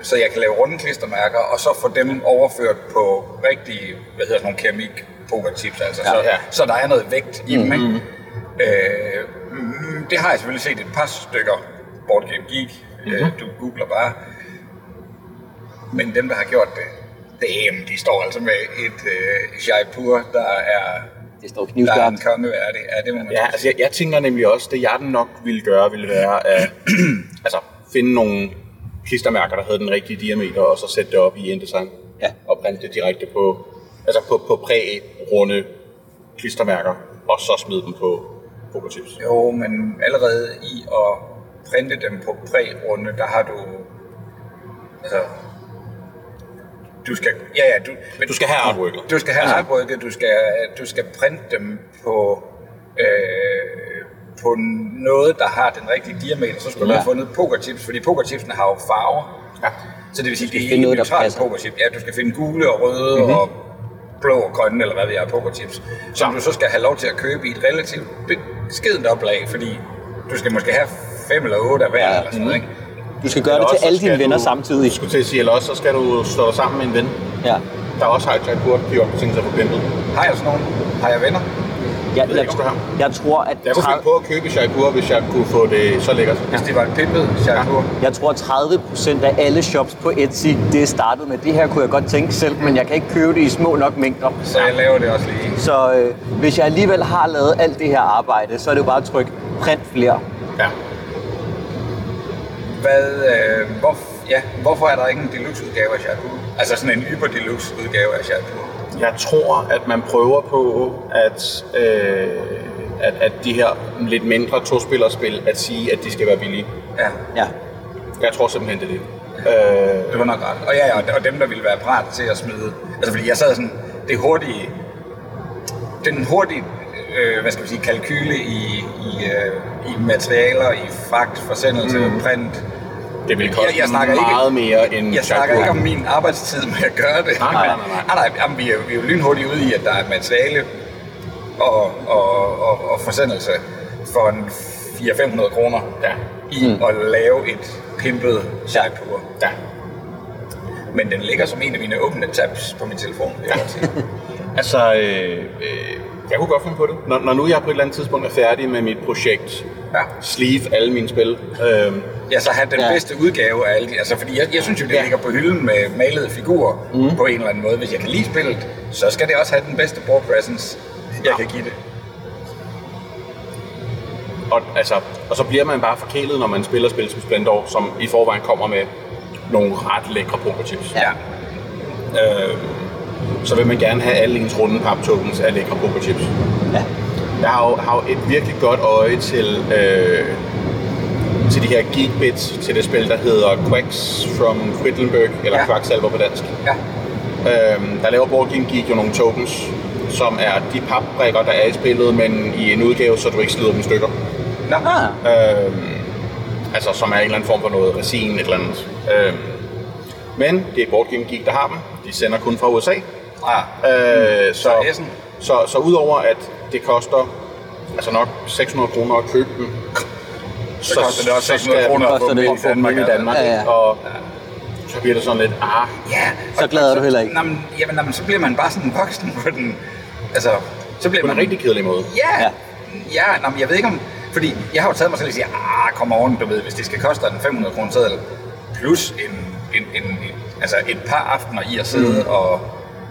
så jeg kan lave runde klistermærker, og så få dem overført på rigtige, hvad hedder nogle keramik pokerchips, altså, Ja, så, ja. så der er noget vægt i dem, ikke? Øh, mm, det har jeg selvfølgelig set et par stykker Board Game Geek, mm-hmm. du googler bare, men dem, der har gjort det, damn, de står altså med et øh, Jaipur, der er, Det står der er en knivskarpt. kongeværdig. Ja, det må man Ja, altså jeg, jeg tænker nemlig også, det jeg den nok ville gøre, ville være at altså, finde nogle klistermærker, der havde den rigtige diameter, og så sætte det op i InDesign. Ja. Og printe det direkte på, altså på, på præ-runde klistermærker, og så smide dem på pokerchips. Jo, men allerede i at printe dem på præ-runde, der har du... Altså, du skal, ja, ja, du, men, Du skal have artworket. Du skal have artworket, du skal, du skal printe dem på, øh, på noget, der har den rigtige diameter. Så skulle du Ja. have fundet pokerchips, fordi pokerchipsene har jo farver. Ja. Så det vil sige, det er noget, der passer. pokerchip. Ja, du skal finde gule og røde mm-hmm. og blå og grønne, eller hvad vi er, pokerchips. Som du så skal have lov til at købe i et relativt beskedent oplag, fordi du skal måske have fem eller otte af hver, Ja, ja. eller sådan noget, ikke? Du skal gøre Eller det til alle dine venner du- samtidig. Skulle til at sige, eller også så skal du stå sammen med en ven, Ja. der også har et Jaipur, de sig på pintet. Har jeg sådan nogen? Har jeg venner? Jeg, jeg, har. jeg tror, at Jeg kunne finde på at købe Jaipur, hvis jeg kunne få det så lækkert. Hvis det var en pimpet Jaipur? Jeg tror, at 30 procent af alle shops på Etsy, det er startet med, det her kunne jeg godt tænke selv, men jeg kan ikke købe det i små nok mængder. Så jeg laver det også lige. Så øh, hvis jeg alligevel har lavet alt det her arbejde, så er det jo bare at trykke print flere. Ja. Hvad, øh, hvor, ja, hvorfor er der ikke en deluxe udgave af Jaipur? Altså sådan en hyper deluxe udgave af Jaipur? Jeg tror, at man prøver på at, øh, at, at de her lidt mindre to-spillerspil, at sige, at de skal være billige. Ja, Ja. Jeg tror simpelthen, det er det. Øh, det var nok ret. Og ja, ja, og dem, der ville være parat til at smide... Altså fordi jeg sad sådan, det hurtige... Den hurtige, øh, hvad skal vi sige, kalkyle i, i, øh, i materialer, i fragt, forsendelse, mm. print. Det vil koste Jeg- jeg snakker ikke- meget mere end Jeg snakker ikke om min arbejdstid med at gøre det. Nej, nej, nej, nej. nej, nej jamen, vi, er, vi er jo lynhurtigt ude i, at der er materiale og, og, og, og forsendelse for en 400-500 kroner Ja. i mm. at lave et pimpet Jaipur. Ja. Men den ligger som en af mine åbne tabs på min telefon. vil jeg sige. Altså, øh, øh, jeg kunne godt finde på det. Når, når nu jeg på et eller andet tidspunkt er færdig med mit projekt, Ja. sleeve alle mine spil, øh, Ja, så have den Ja. bedste udgave af alle de... Altså, fordi jeg, jeg synes jo, det ja. ligger på hylden med malede figurer mm. på en eller anden måde. Hvis jeg kan lide spillet, så skal det også have den bedste board presence, jeg Ja. kan give det. og, altså, og så bliver man bare forkælet, når man spiller spil som Splendor, som i forvejen kommer med nogle ret lækre pokerchips. Ja. Øh, så vil man gerne have alle ens runde pap-tokens af lækre pokerchips. Ja. Jeg har jo, har jo et virkelig godt øje til, øh, til de her geekbits til det spil, der hedder Quacks from Quedlinburg, eller Ja. ja. Quacksalver på dansk. Ja. Øhm, der laver Board Game Geek jo nogle tokens, som er de papbrikker, der er i spillet, men i en udgave, så du ikke slider dem i stykker. Nå. Øhm, altså, som er en eller anden form for noget resin, et eller andet. Øhm, men det er Board Game Geek, der har dem. De sender kun fra USA. Ah. Øh, så, Så Essen. så, så udover at det koster altså nok 600 kroner at købe dem, Så koster det også så 600 skal- kroner at få dem i Danmark. i. Danmark. Ja, ja. Og så bliver det sådan lidt, ah, Ja. Så og- glad er og du heller ikke. Jamen, nå, men, så bliver man bare sådan voksen på den. Altså, så bliver på man en rigtig kedelig måde. Ja, Ja. ja. ja nå, men jeg ved ikke om... Fordi jeg har jo taget mig selv og siger, ah, kom oven, du ved, hvis det skal koste en 500 kroner seddel, plus en, en, en, en, altså et par aftener i at sidde, mm. og,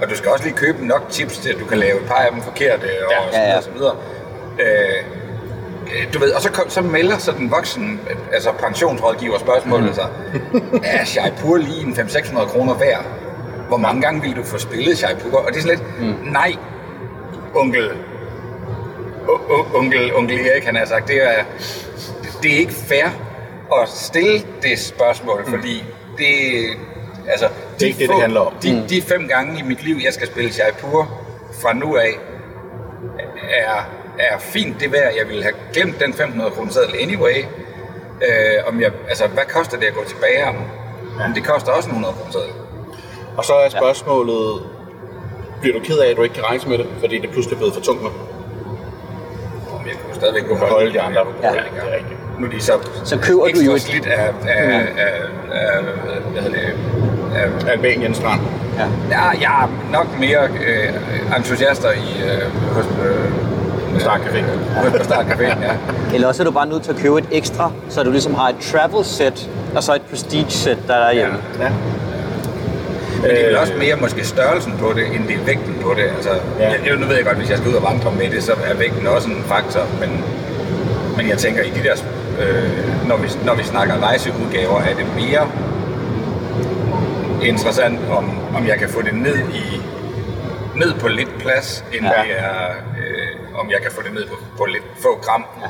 og du skal også lige købe nok tips til, at du kan lave et par af dem forkerte, og Ja. så videre, Ja, ja. og så videre. Øh, du ved, og så, kom, så melder så den voksen, altså pensionsrådgiver spørgsmålet mm. sig, er Shaipur lige en 500-600 kroner værd? Hvor mange gange vil du få spillet Shaipur? Og det er sådan lidt, mm. nej, onkel, onkel, onkel Erik, han har sagt, det er, det er ikke fair at stille det spørgsmål, fordi det, altså, Det er ikke det, det handler om. De, de fem gange i mit liv, jeg skal spille Jaipur fra nu af, er, er fint det værd. Jeg ville have glemt den 500 kroner seddel anyway. Øh, om jeg, altså, hvad koster det at gå tilbage om? Om det koster også en 100 kroner seddel. Og så er spørgsmålet, bliver du ked af, at du ikke kan rejse med det, fordi det pludselig er blevet for tungt med? Jeg kunne stadigvæk kunne Holde de andre. Ja. Ja, det er rigtigt. Nu er de så, Så køber du jo et- slidt af, af, af, af, hvad hedder det, af, Albanien strand. ja. Ja, jeg er nok mere øh, entusiaster i øh, hos øh, Stark Café. På Start Café, ja. Eller også er du bare nødt til at købe et ekstra, så du ligesom har et travel set, og så et prestige set, der er derhjemme. Ja. Men det er vel også mere måske størrelsen på det, end det er vægten på det. Altså, Ja. ja. jeg, nu ved jeg godt, hvis jeg skal ud og vandre med det, så er vægten også en faktor. Men, men jeg tænker, i de der, øh, når, vi, når vi snakker rejseudgaver, er det mere interessant, om, om jeg kan få det ned i ned på lidt plads, end Ja. det er, øh, om jeg kan få det ned på, på lidt få gram. Ja.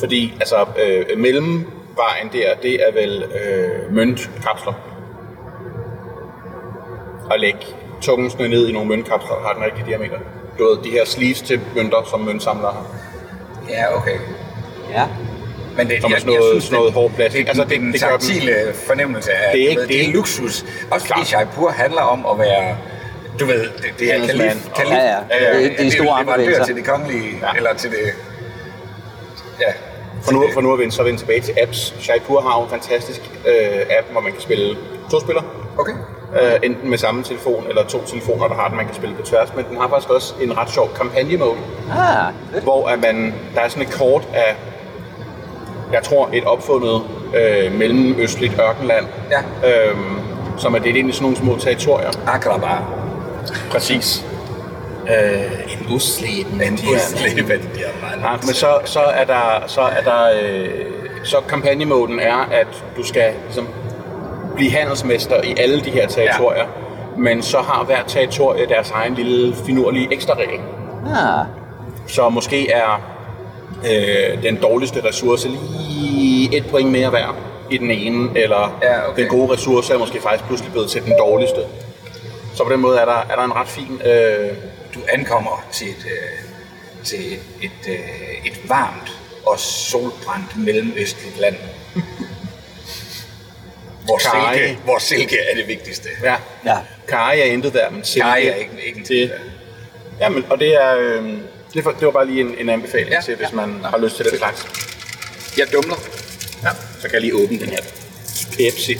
Fordi altså, øh, mellemvejen der, det er vel øh, møntkapsler. At lægge tungensene ned i nogle møntkapsler, har den rigtige diameter. Du ved, de her sleeves til mønter, som møntsamlere har. ja, okay. Ja. Men det, Som er sådan noget- sådan noget hård plastik. Det, altså, Altså, det, det- den det gør dem- taktile fornemmelse af, Det er ikke- ved, det er det er luksus. Også fordi. Jaipur handler om at være, du ved, det, det er kalif, kalif, Ja, ja. Det er ikke de store armbevægelser. til det kongelige, Ja. ja. eller til det, ja. For nu, for nu at vende, så vende tilbage til apps. Shaipur har en fantastisk øh, app, hvor man kan spille to spillere. Okay. Øh, enten med samme telefon, eller to telefoner, der har den, man kan spille på tværs. Men den har faktisk også en ret sjov kampagne-mode, Ah, hvor at man, der er sådan et kort af, jeg tror, et opfundet øh, mellemøstligt ørkenland, Ja. øhm, som er delt ind i sådan nogle små territorier. Akrabar. Præcis. Øh, en uslæben. En der Ja, men så, så er der, så er der, øh, så kampagnemoden er, at du skal ligesom blive handelsmester i alle de her territorier, ja. men så har hver territorie deres egen lille finurlige ekstra regel. Ah, Så måske er øh, den dårligste ressource lige et point mere værd i den ene, eller Ja, okay. den gode ressource er måske faktisk pludselig blevet til den dårligste. Så på den måde er der, er der en ret fin... Øh, Du ankommer til et, øh, til et, et, øh, et varmt og solbrændt mellemøstligt land. hvor, Kaj. silke, hvor silke er det vigtigste. ja, ja. Kaj er intet der, men silke... Kaj er ikke, ikke en det, ja, men, og det er... Øh, det, var, det var bare lige en, en anbefaling ja, til, hvis ja. man har lyst til det slags. Jeg dumler. Ja. Så kan jeg lige åbne den her Pepsi.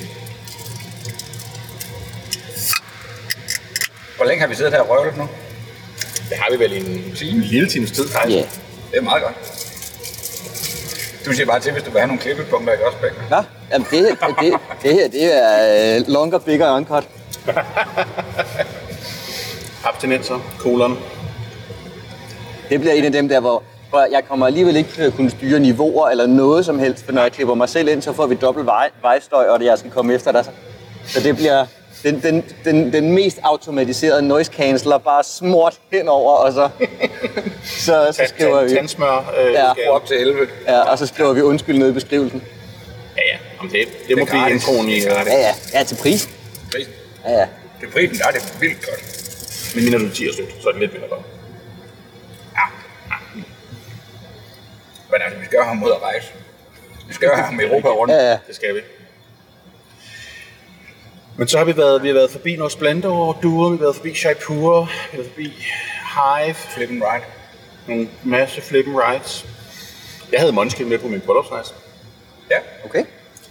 Hvor længe har vi siddet her og røvet nu? Det har vi vel i en, en lille times tid, faktisk. Ja. Det er meget godt. Du siger bare til, hvis du vil have nogle klippepunkter, ikke også, Bæk? Nå, jamen det, det, det her, det er øh, longer, bigger, uncut. Abstinenser, kolon. Det bliver en af dem der, hvor For jeg kommer alligevel ikke til at kunne styre niveauer eller noget som helst, for når jeg klipper mig selv ind, så får vi dobbelt vej, vejstøj, og jeg skal komme efter dig. Så det bliver den, den, den, den mest automatiserede noise canceller bare smurt henover, og så, så, så skriver vi... Tandsmør. Øh, Ja. Op til 11. Ja, og så skriver vi undskyld ned i beskrivelsen. Ja, ja. Jamen, det, det må Det er blive introen i... Det er. Ja, ja, ja, til pris. Prisen. Ja, ja. Det er prisen, der er det vildt godt. Men mindre du 10 slut, så er det lidt mindre godt. Men altså, vi skal jo have ham ud at rejse. Vi skal jo have ham i Europa rundt. Ja, ja. Det skal vi. Men så har vi været, vi har været forbi North Splendor, Duer, vi har været forbi Shaipur, vi har været forbi Hive, Flip and ride. en masse flip and rides. Jeg havde Måneskin med på min bryllupsrejse. Ja. Okay.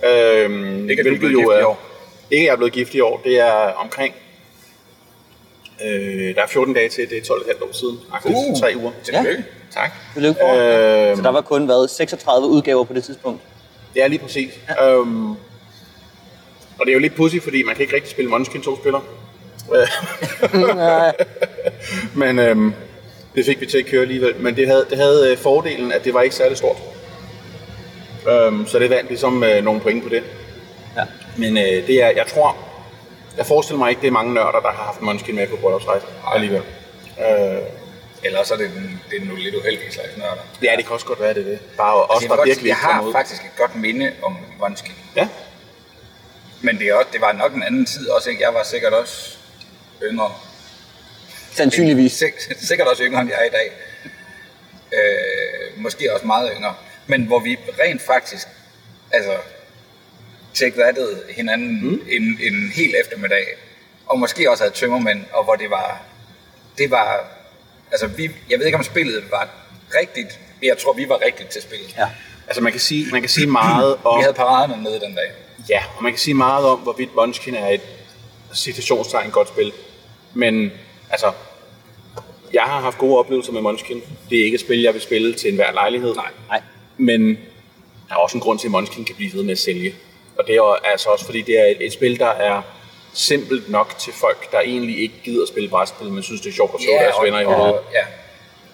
Øhm, Ikke, at du er blevet gift i år. Ikke, at jeg er blevet gift i år. Det er omkring... Øh, der er 14 dage til, det er 12,5 år siden. Aktivt Uh. 3 uger. Tillykke. Tak. Tillykke for. Øh, så der var kun været 36 udgaver på det tidspunkt. Ja, lige præcis. Ja. Øhm, og det er jo lidt pudsigt, fordi man kan ikke rigtig spille Munchkin to spillere. Men øhm, det fik vi til at køre alligevel. Men det havde, det havde øh, fordelen, at det var ikke særlig stort. Øhm, så det vandt ligesom øh, nogle point på det. Ja. Men øh, det er, jeg tror, jeg forestiller mig ikke, det er mange nørder, der har haft Munchkin med på bryllupsrejse alligevel. Øh, Eller så er det, den, det er nogle lidt uheldige slags nørder. ja, det kan også godt være, det er det. Bare os, Altså, der godt, virkelig jeg har ud. faktisk et godt minde om Vonsky. Ja, Men det, er også, det var nok en anden tid også, ikke? Jeg var sikkert også yngre. Sandsynligvis. Sik- sikkert også yngre, end jeg er i dag. Øh, måske også meget yngre. Men hvor vi rent faktisk, altså, take that'ede hinanden mm. en, en hel eftermiddag. Og måske også havde tømmermænd, og hvor det var, det var, altså vi, jeg ved ikke om spillet var rigtigt, men jeg tror vi var rigtigt til spillet. Ja. altså man kan sige, man kan sige meget om... Vi havde paraderne nede den dag. Ja, og man kan sige meget om, hvorvidt Munchkin er et citationstegn godt spil. Men altså, jeg har haft gode oplevelser med Munchkin. Det er ikke et spil, jeg vil spille til enhver lejlighed. Nej. Nej. Men der er også en grund til, at Munchkin kan blive ved med at sælge. Og det er altså også, fordi det er et, et spil, der er simpelt nok til folk, der egentlig ikke gider at spille brætspil, men synes, det er sjovt at slå yeah, deres og, venner i hovedet. og, ja.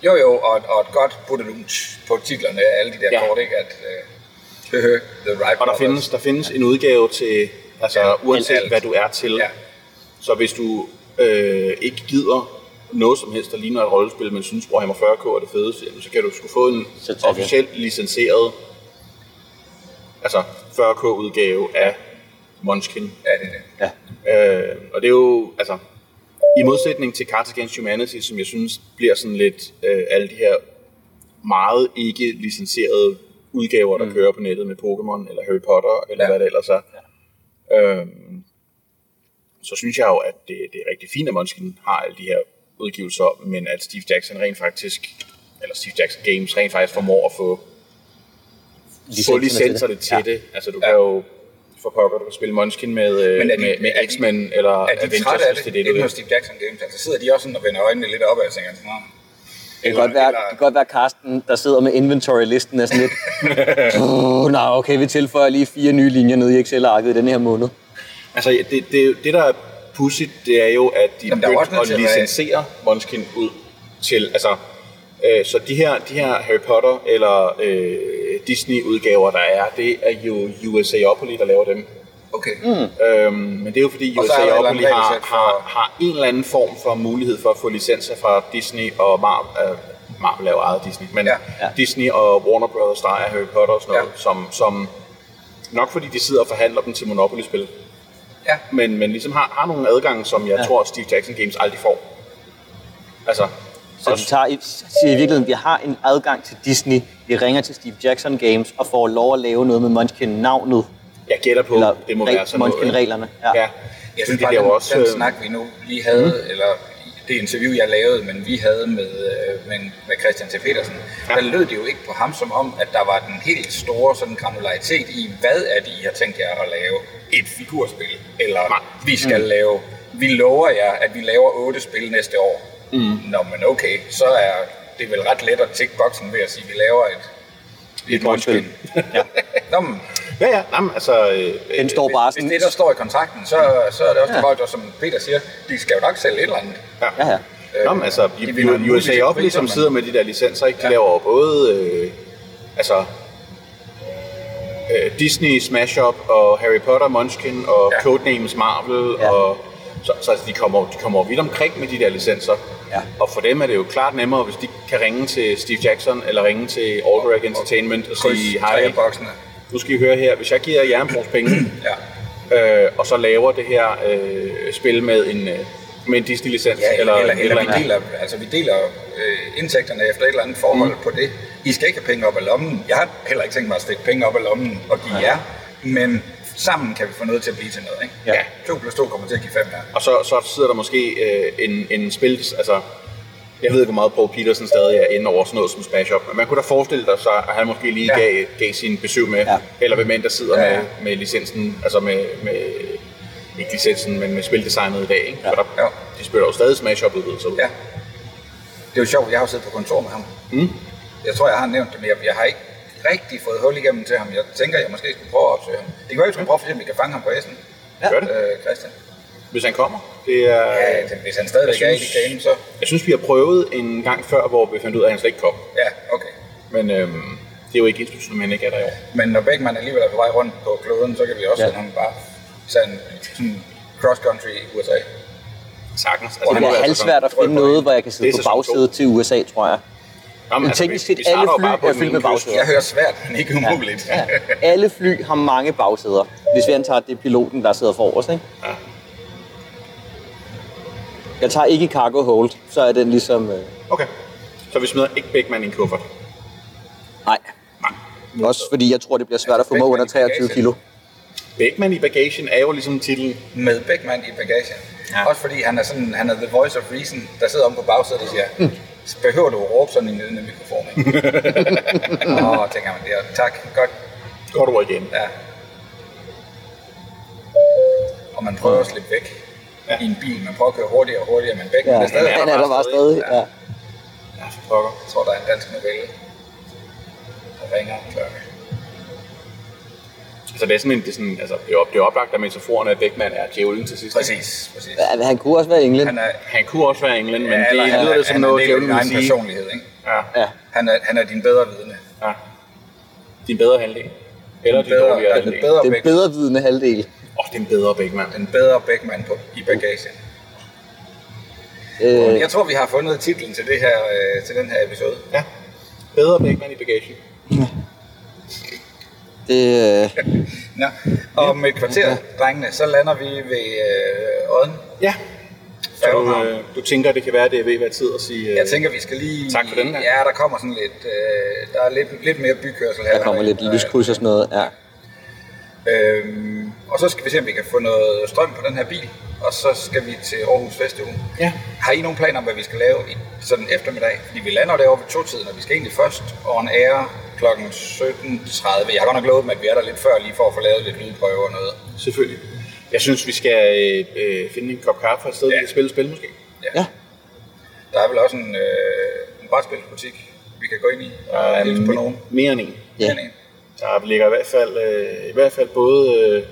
Jo, jo, og, og et godt buddelum på titlerne af alle de der Ja. ja. kort, ikke? At, uh, the right Og der findes, der findes en udgave til, altså Ja, uanset alt. hvad du er til. Ja. Så hvis du øh, ikke gider noget som helst, der ligner et rollespil, men synes, Warhammer 40k er det fedeste, så kan du sgu få en officielt licenseret altså 40k udgave af Munchkin. Ja, det er det. Ja. Øh, og det er jo, altså, i modsætning til Cards Against Humanity, som jeg synes bliver sådan lidt øh, alle de her meget ikke licenserede udgaver, der mm. kører på nettet med Pokémon eller Harry Potter, eller ja. Hvad det ellers er. Ja. Øhm, så synes jeg jo, at det, det er rigtig fint, at Munchkin har alle de her udgivelser, men at Steve Jackson rent faktisk, eller Steve Jackson Games rent faktisk formår at få, få Licenserne til licenserne det. til Ja. det. Altså du kan jo for pokker, du kan spille Munchkin med, øh, Men er de- med, med er de- X-Men eller Er de Avengers, trætte af hvis det? det er Det det, er vil. Steve Jackson Games. Altså sidder de også sådan og vender øjnene lidt opad og tænker sådan. Det kan, godt være, det kan godt være Carsten, der sidder med inventory-listen er sådan lidt... oh, nej, okay, vi tilføjer lige fire nye linjer ned i Excel-arket i den her måned. Altså, det, det, det, der er pudsigt, det er jo, at de er begyndte at licensere Munchkin ud til, altså, øh, så de her, de her Harry Potter eller øh, Disney-udgaver, der er, det er jo USAopoly, der laver dem. Okay. Mm. Øhm, men det er jo fordi USAopoly har, har, har en eller anden form for mulighed for at få licenser fra Disney og Marvel. Øh, Marvel er jo ejet Disney, men Ja. ja. Disney og Warner Brothers, der er Harry Potter og sådan noget, Ja. som, som nok fordi de sidder og forhandler dem til Monopoly-spil, Ja. men, men ligesom har, har nogle adgange, som jeg ja. tror, Steve Jackson Games aldrig får. Altså, Så de tager, i- siger i virkeligheden, at vi har en adgang til Disney. Vi ringer til Steve Jackson Games og får lov at lave noget med Munchkin-navnet. jeg gætter på, Eller det må reg- være sådan. Munchkin-reglerne. Ja. Ja. Jeg synes Fordi bare, det er den, også, den øh, snak, vi nu lige havde, mm. eller det interview, jeg lavede, men vi havde med, øh, med, med Christian T. Petersen, ja. der lød det jo ikke på ham som om, at der var den helt store sådan granularitet i, hvad er det, I har tænkt jer at lave? Et figurspil? Eller Nej. vi skal mm. lave, vi lover jer, at vi laver otte spil næste år. Mm. Nå, men okay, så er det vel ret let at tikke boksen ved at sige, at vi laver et, et Munchkin. Ja. Nå, men, Ja, ja, jamen, altså... Øh, Den står bare hvis sådan... det er det, der står i kontrakten, så, så er det også Ja. ja. højt, og som Peter siger, de skal jo nok sælge et eller andet. Ja, ja. Nå, men altså, de vinder i, USA op, priser, ligesom men- sidder med de der licenser, ikke? De Ja. ja. laver både, øh, altså, øh, Disney Smash Up og Harry Potter Munchkin og Ja. ja. Codenames Marvel Ja. ja. og så, så altså, de kommer, de kommer vidt omkring med de der licenser. Ja. Og for dem er det jo klart nemmere, hvis de kan ringe til Steve Jackson eller ringe til Alderac Entertainment og sige, hej, nu skal I høre her, hvis jeg giver jer en pose penge, Ja. øh, og så laver det her øh, spil med en, øh, med en Disney-licens, Ja, eller, eller, eller, andet. vi deler, altså, vi deler øh, indtægterne efter et eller andet forhold mm. på det. I skal ikke have penge op af lommen. Jeg har heller ikke tænkt mig at stikke penge op af lommen og give jer, men sammen kan vi få noget til at blive til noget. Ikke? Ja. 2 plus 2 kommer til at give 5 her. Og så, så sidder der måske øh, en, en spil, altså jeg ved ikke, hvor meget Paul Peterson stadig er inde over sådan noget som Smash Up, men man kunne da forestille dig så, at han måske lige Ja. ja. gav, gav sin besøg med, Ja. ja. eller hvem end der sidder Ja, ja, ja. med, med licensen, altså med, med ikke licensen, men med spildesignet i dag, ikke? Ja. For der, Ja. de spiller jo stadig Smash Up ud. Ja. Det er jo sjovt, jeg har jo siddet på kontor med ham. Mm. Jeg tror, jeg har nævnt det, men jeg, jeg har ikke rigtig fået hul igennem til ham. Jeg tænker, jeg måske skulle prøve at opsøge ham. Det kan være, at vi skulle prøve, for eksempel, vi kan fange ham på Essen. Ja. Gør det, Øh, Christian. hvis han kommer. Det er, Ja, hvis han stadigvæk Jeg er i synes- det game, så... jeg synes, vi har prøvet en gang før, hvor vi fandt ud af, at han slet ikke kom. Ja, okay. Men øhm, det er jo ikke ens at han ikke er der i år. Men når Beckmann alligevel er på vej rundt på kloden, så kan vi også Ja. sende ham bare sådan, sådan cross-country i USA. Sagtens. Det bliver halvsvært at finde noget, hvor jeg kan sidde på bagsædet til USA, tror jeg. Jamen, Men teknisk set, alle fly er fyldt med bagsæder. Jeg hører svært, men ikke umuligt. Ja. Alle fly har mange bagsæder. Hvis vi antager, at det er piloten, der sidder forrest, ikke? Ja. Jeg tager ikke cargo hold, så er den ligesom... Øh, Okay. Så vi smider ikke Beckmann i en kuffert. nej. Nej. Også fordi jeg tror, det bliver svært at få mig under 23 kilo. Beckmann i bagagen er jo ligesom titlen. Med Beckmann i bagagen. Ja. Ja. Også fordi han er, sådan, han er the voice of reason, der sidder om på bagsædet og siger, mm. Behøver du at råbe sådan i den mikrofon? Åh, oh, tænker man, ja, tak, godt. Godt ord igen. Ja. Og man prøver at slippe væk Ja. ja. i en bil. Man prøver at køre hurtigere og hurtigere, men Beckmann Ja, er stadig han er der bare stadig. Ja. Ja, for pokker. Jeg tror, der er en dansk novelle, der ringer klokke. Altså det er sådan en, det er sådan, altså det er, op, det er oplagt, at metaforen af at Beckmann er djævlen til sidst. Præcis, præcis. Ja, han kunne også være englænd. Han er, Han kunne også være englænd, men ja, det lyder er, det som han noget, djævlen vil sige. personlighed, ikke? Ja, Ja. Han er, han er din bedre vidne. ja. Din bedre halvdel. Eller din bedre- dårligere den halvdel. bedre Den bedre vidende halvdel. Åh, oh, det er en bedre Beckmann. Den bedre Beckmann på, i bagagen. Øh, Jeg tror, vi har fundet titlen til, det her, øh, til den her episode. Ja. Bedre Beckmann i bagagen. Det, øh, Nå, og om et kvarter, drengene, så lander vi ved øh, Odden. Ja. Så du, øh, du tænker, det kan være, det er ved at være tid at sige... Øh, Jeg tænker, vi skal lige... Tak for den her. Ja, der kommer sådan lidt... Øh, der er lidt, lidt mere bykørsel her. der kommer lidt lyskryds og sådan noget. Ja. Øhm, og så skal vi se, om vi kan få noget strøm på den her bil. Og så skal vi til Aarhus Festuge. Ja. Har I nogen planer om, hvad vi skal lave i sådan eftermiddag? Fordi vi lander derovre ved to-tiden, og vi skal egentlig først on air kl. 17.30. Jeg har godt nok lovet dem, at vi er der lidt før, lige for at få lavet lidt lydprøve og noget. Selvfølgelig. Jeg synes, vi skal øh, øh, finde en kop kaffe et sted, ja. Ja. vi kan spille spil måske. ja. Der er vel også en, øh, en brætspilsbutik, vi kan gå ind i og hilse på nogen. Mere end en. Ja. Sådan en. Der ligger i hvert fald, øh, i hvert fald både, øh,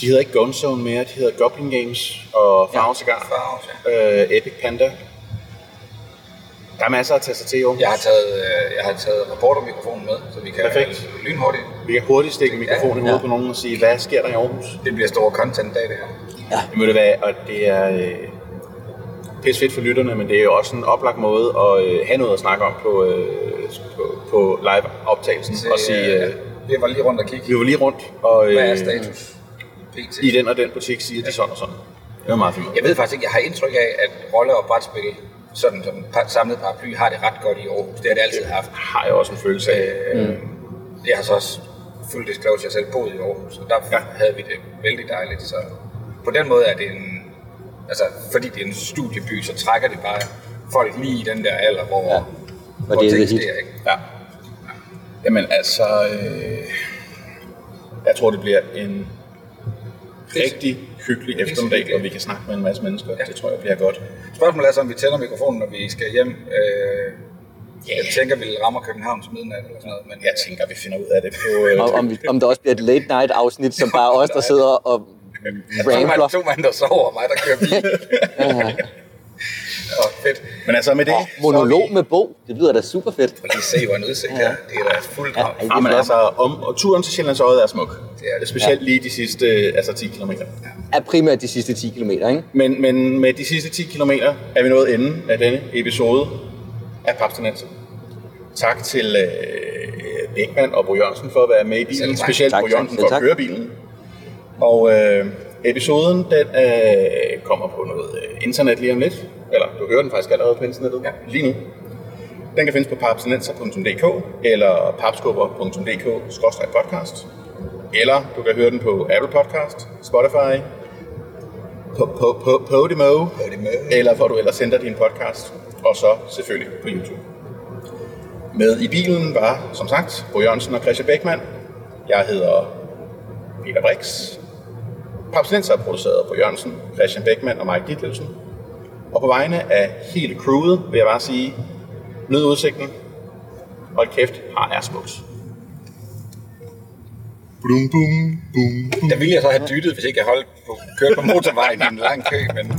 de hedder ikke Gunzone mere, de hedder Goblin Games og Farve Cigar. Farve, Øh, Epic Panda. Der er masser at tage sig til, jo. Jeg har taget, øh, jeg har taget reportermikrofonen med, så vi kan Perfekt. lynhurtigt. Vi kan hurtigt stikke en mikrofon i hovedet Ja. på nogen og sige, hvad sker der i Aarhus? Det bliver store content-dag, det her. Det må det være, og det er øh, pisse fedt for lytterne, men det er jo også en oplagt måde at øh, have noget at snakke om på, øh, på, på live-optagelsen. Og sige, øh, vi var lige rundt og kigge. vi var lige rundt, og Hvad er øh, status? PT. i den og den butik siger de sådan og sådan. Det var meget fint. Jeg ved faktisk ikke, jeg har indtryk af, at rolle- og brætspil sådan som samlet paraply har det ret godt i Aarhus. Det har det altid haft. har jeg også en følelse af. Øh, Jeg har så også fuldt disclosure, jeg selv boet i Aarhus, og der Ja. ja. havde vi det vældig dejligt. Så på den måde er det en, altså fordi det er en studieby, så trækker det bare folk lige i den der alder, hvor, Ja. ja. Hvor hvor det er the hit. ikke? Ja. Jamen altså, øh, jeg tror det bliver en rigtig hyggelig eftermiddag, hvor vi kan snakke med en masse mennesker. Ja. Det tror jeg bliver godt. Spørgsmålet er så, om vi tænder mikrofonen, når vi skal hjem. Øh, jeg tænker, vi rammer København til midnat eller sådan noget. Men Jeg tænker, vi finder ud af det på... Øh, Om, om, vi- om der også bliver et late night afsnit, som bare os, der sidder og rambler. to mand, der sover, og mig, der kører bil. Åh, fedt. Men altså med det... Og monolog med bog, det lyder da super fedt. Lige se, hvor en udsigt her. Det er da fuldt Ja, Ja, men altså, om, og turen til Sjællands Øje er smuk. Det er det. Specielt lige de sidste altså 10 km. Er primært de sidste 10 km, ikke? Men, men med de sidste 10 km er vi nået enden af denne episode af Papstinenser. Tak til øh, Bækman og Bo Jørgensen for at være med i bilen. tak. Specielt Tak, Bo tak, Jørgensen selv for at tak. køre bilen. Og øh, episoden, den øh, kommer på noget øh, internet lige om lidt. Eller du hører den faktisk allerede på internettet ja. lige nu. Den kan findes på papstinenser.dk eller papskubber.dk-podcast. Eller du kan høre den på Apple Podcast, Spotify, på, på, på Podimo, Podimo. eller hvor du ellers sender din podcast, og så selvfølgelig på YouTube. Med i bilen var, som sagt, Bo Jørgensen og Christian Beckmann. Jeg hedder Peter Brix. Papsnenser er produceret af Bo Jørgensen, Christian Beckmann og Mike Ditlevsen. Og på vegne af hele crewet vil jeg bare sige, nyd udsigten. Hold kæft, har er smukt. Bum, bum, bum, bum. Der ville jeg så have dyttet, hvis ikke jeg holdt på, kørt på motorvejen i en lang kø, men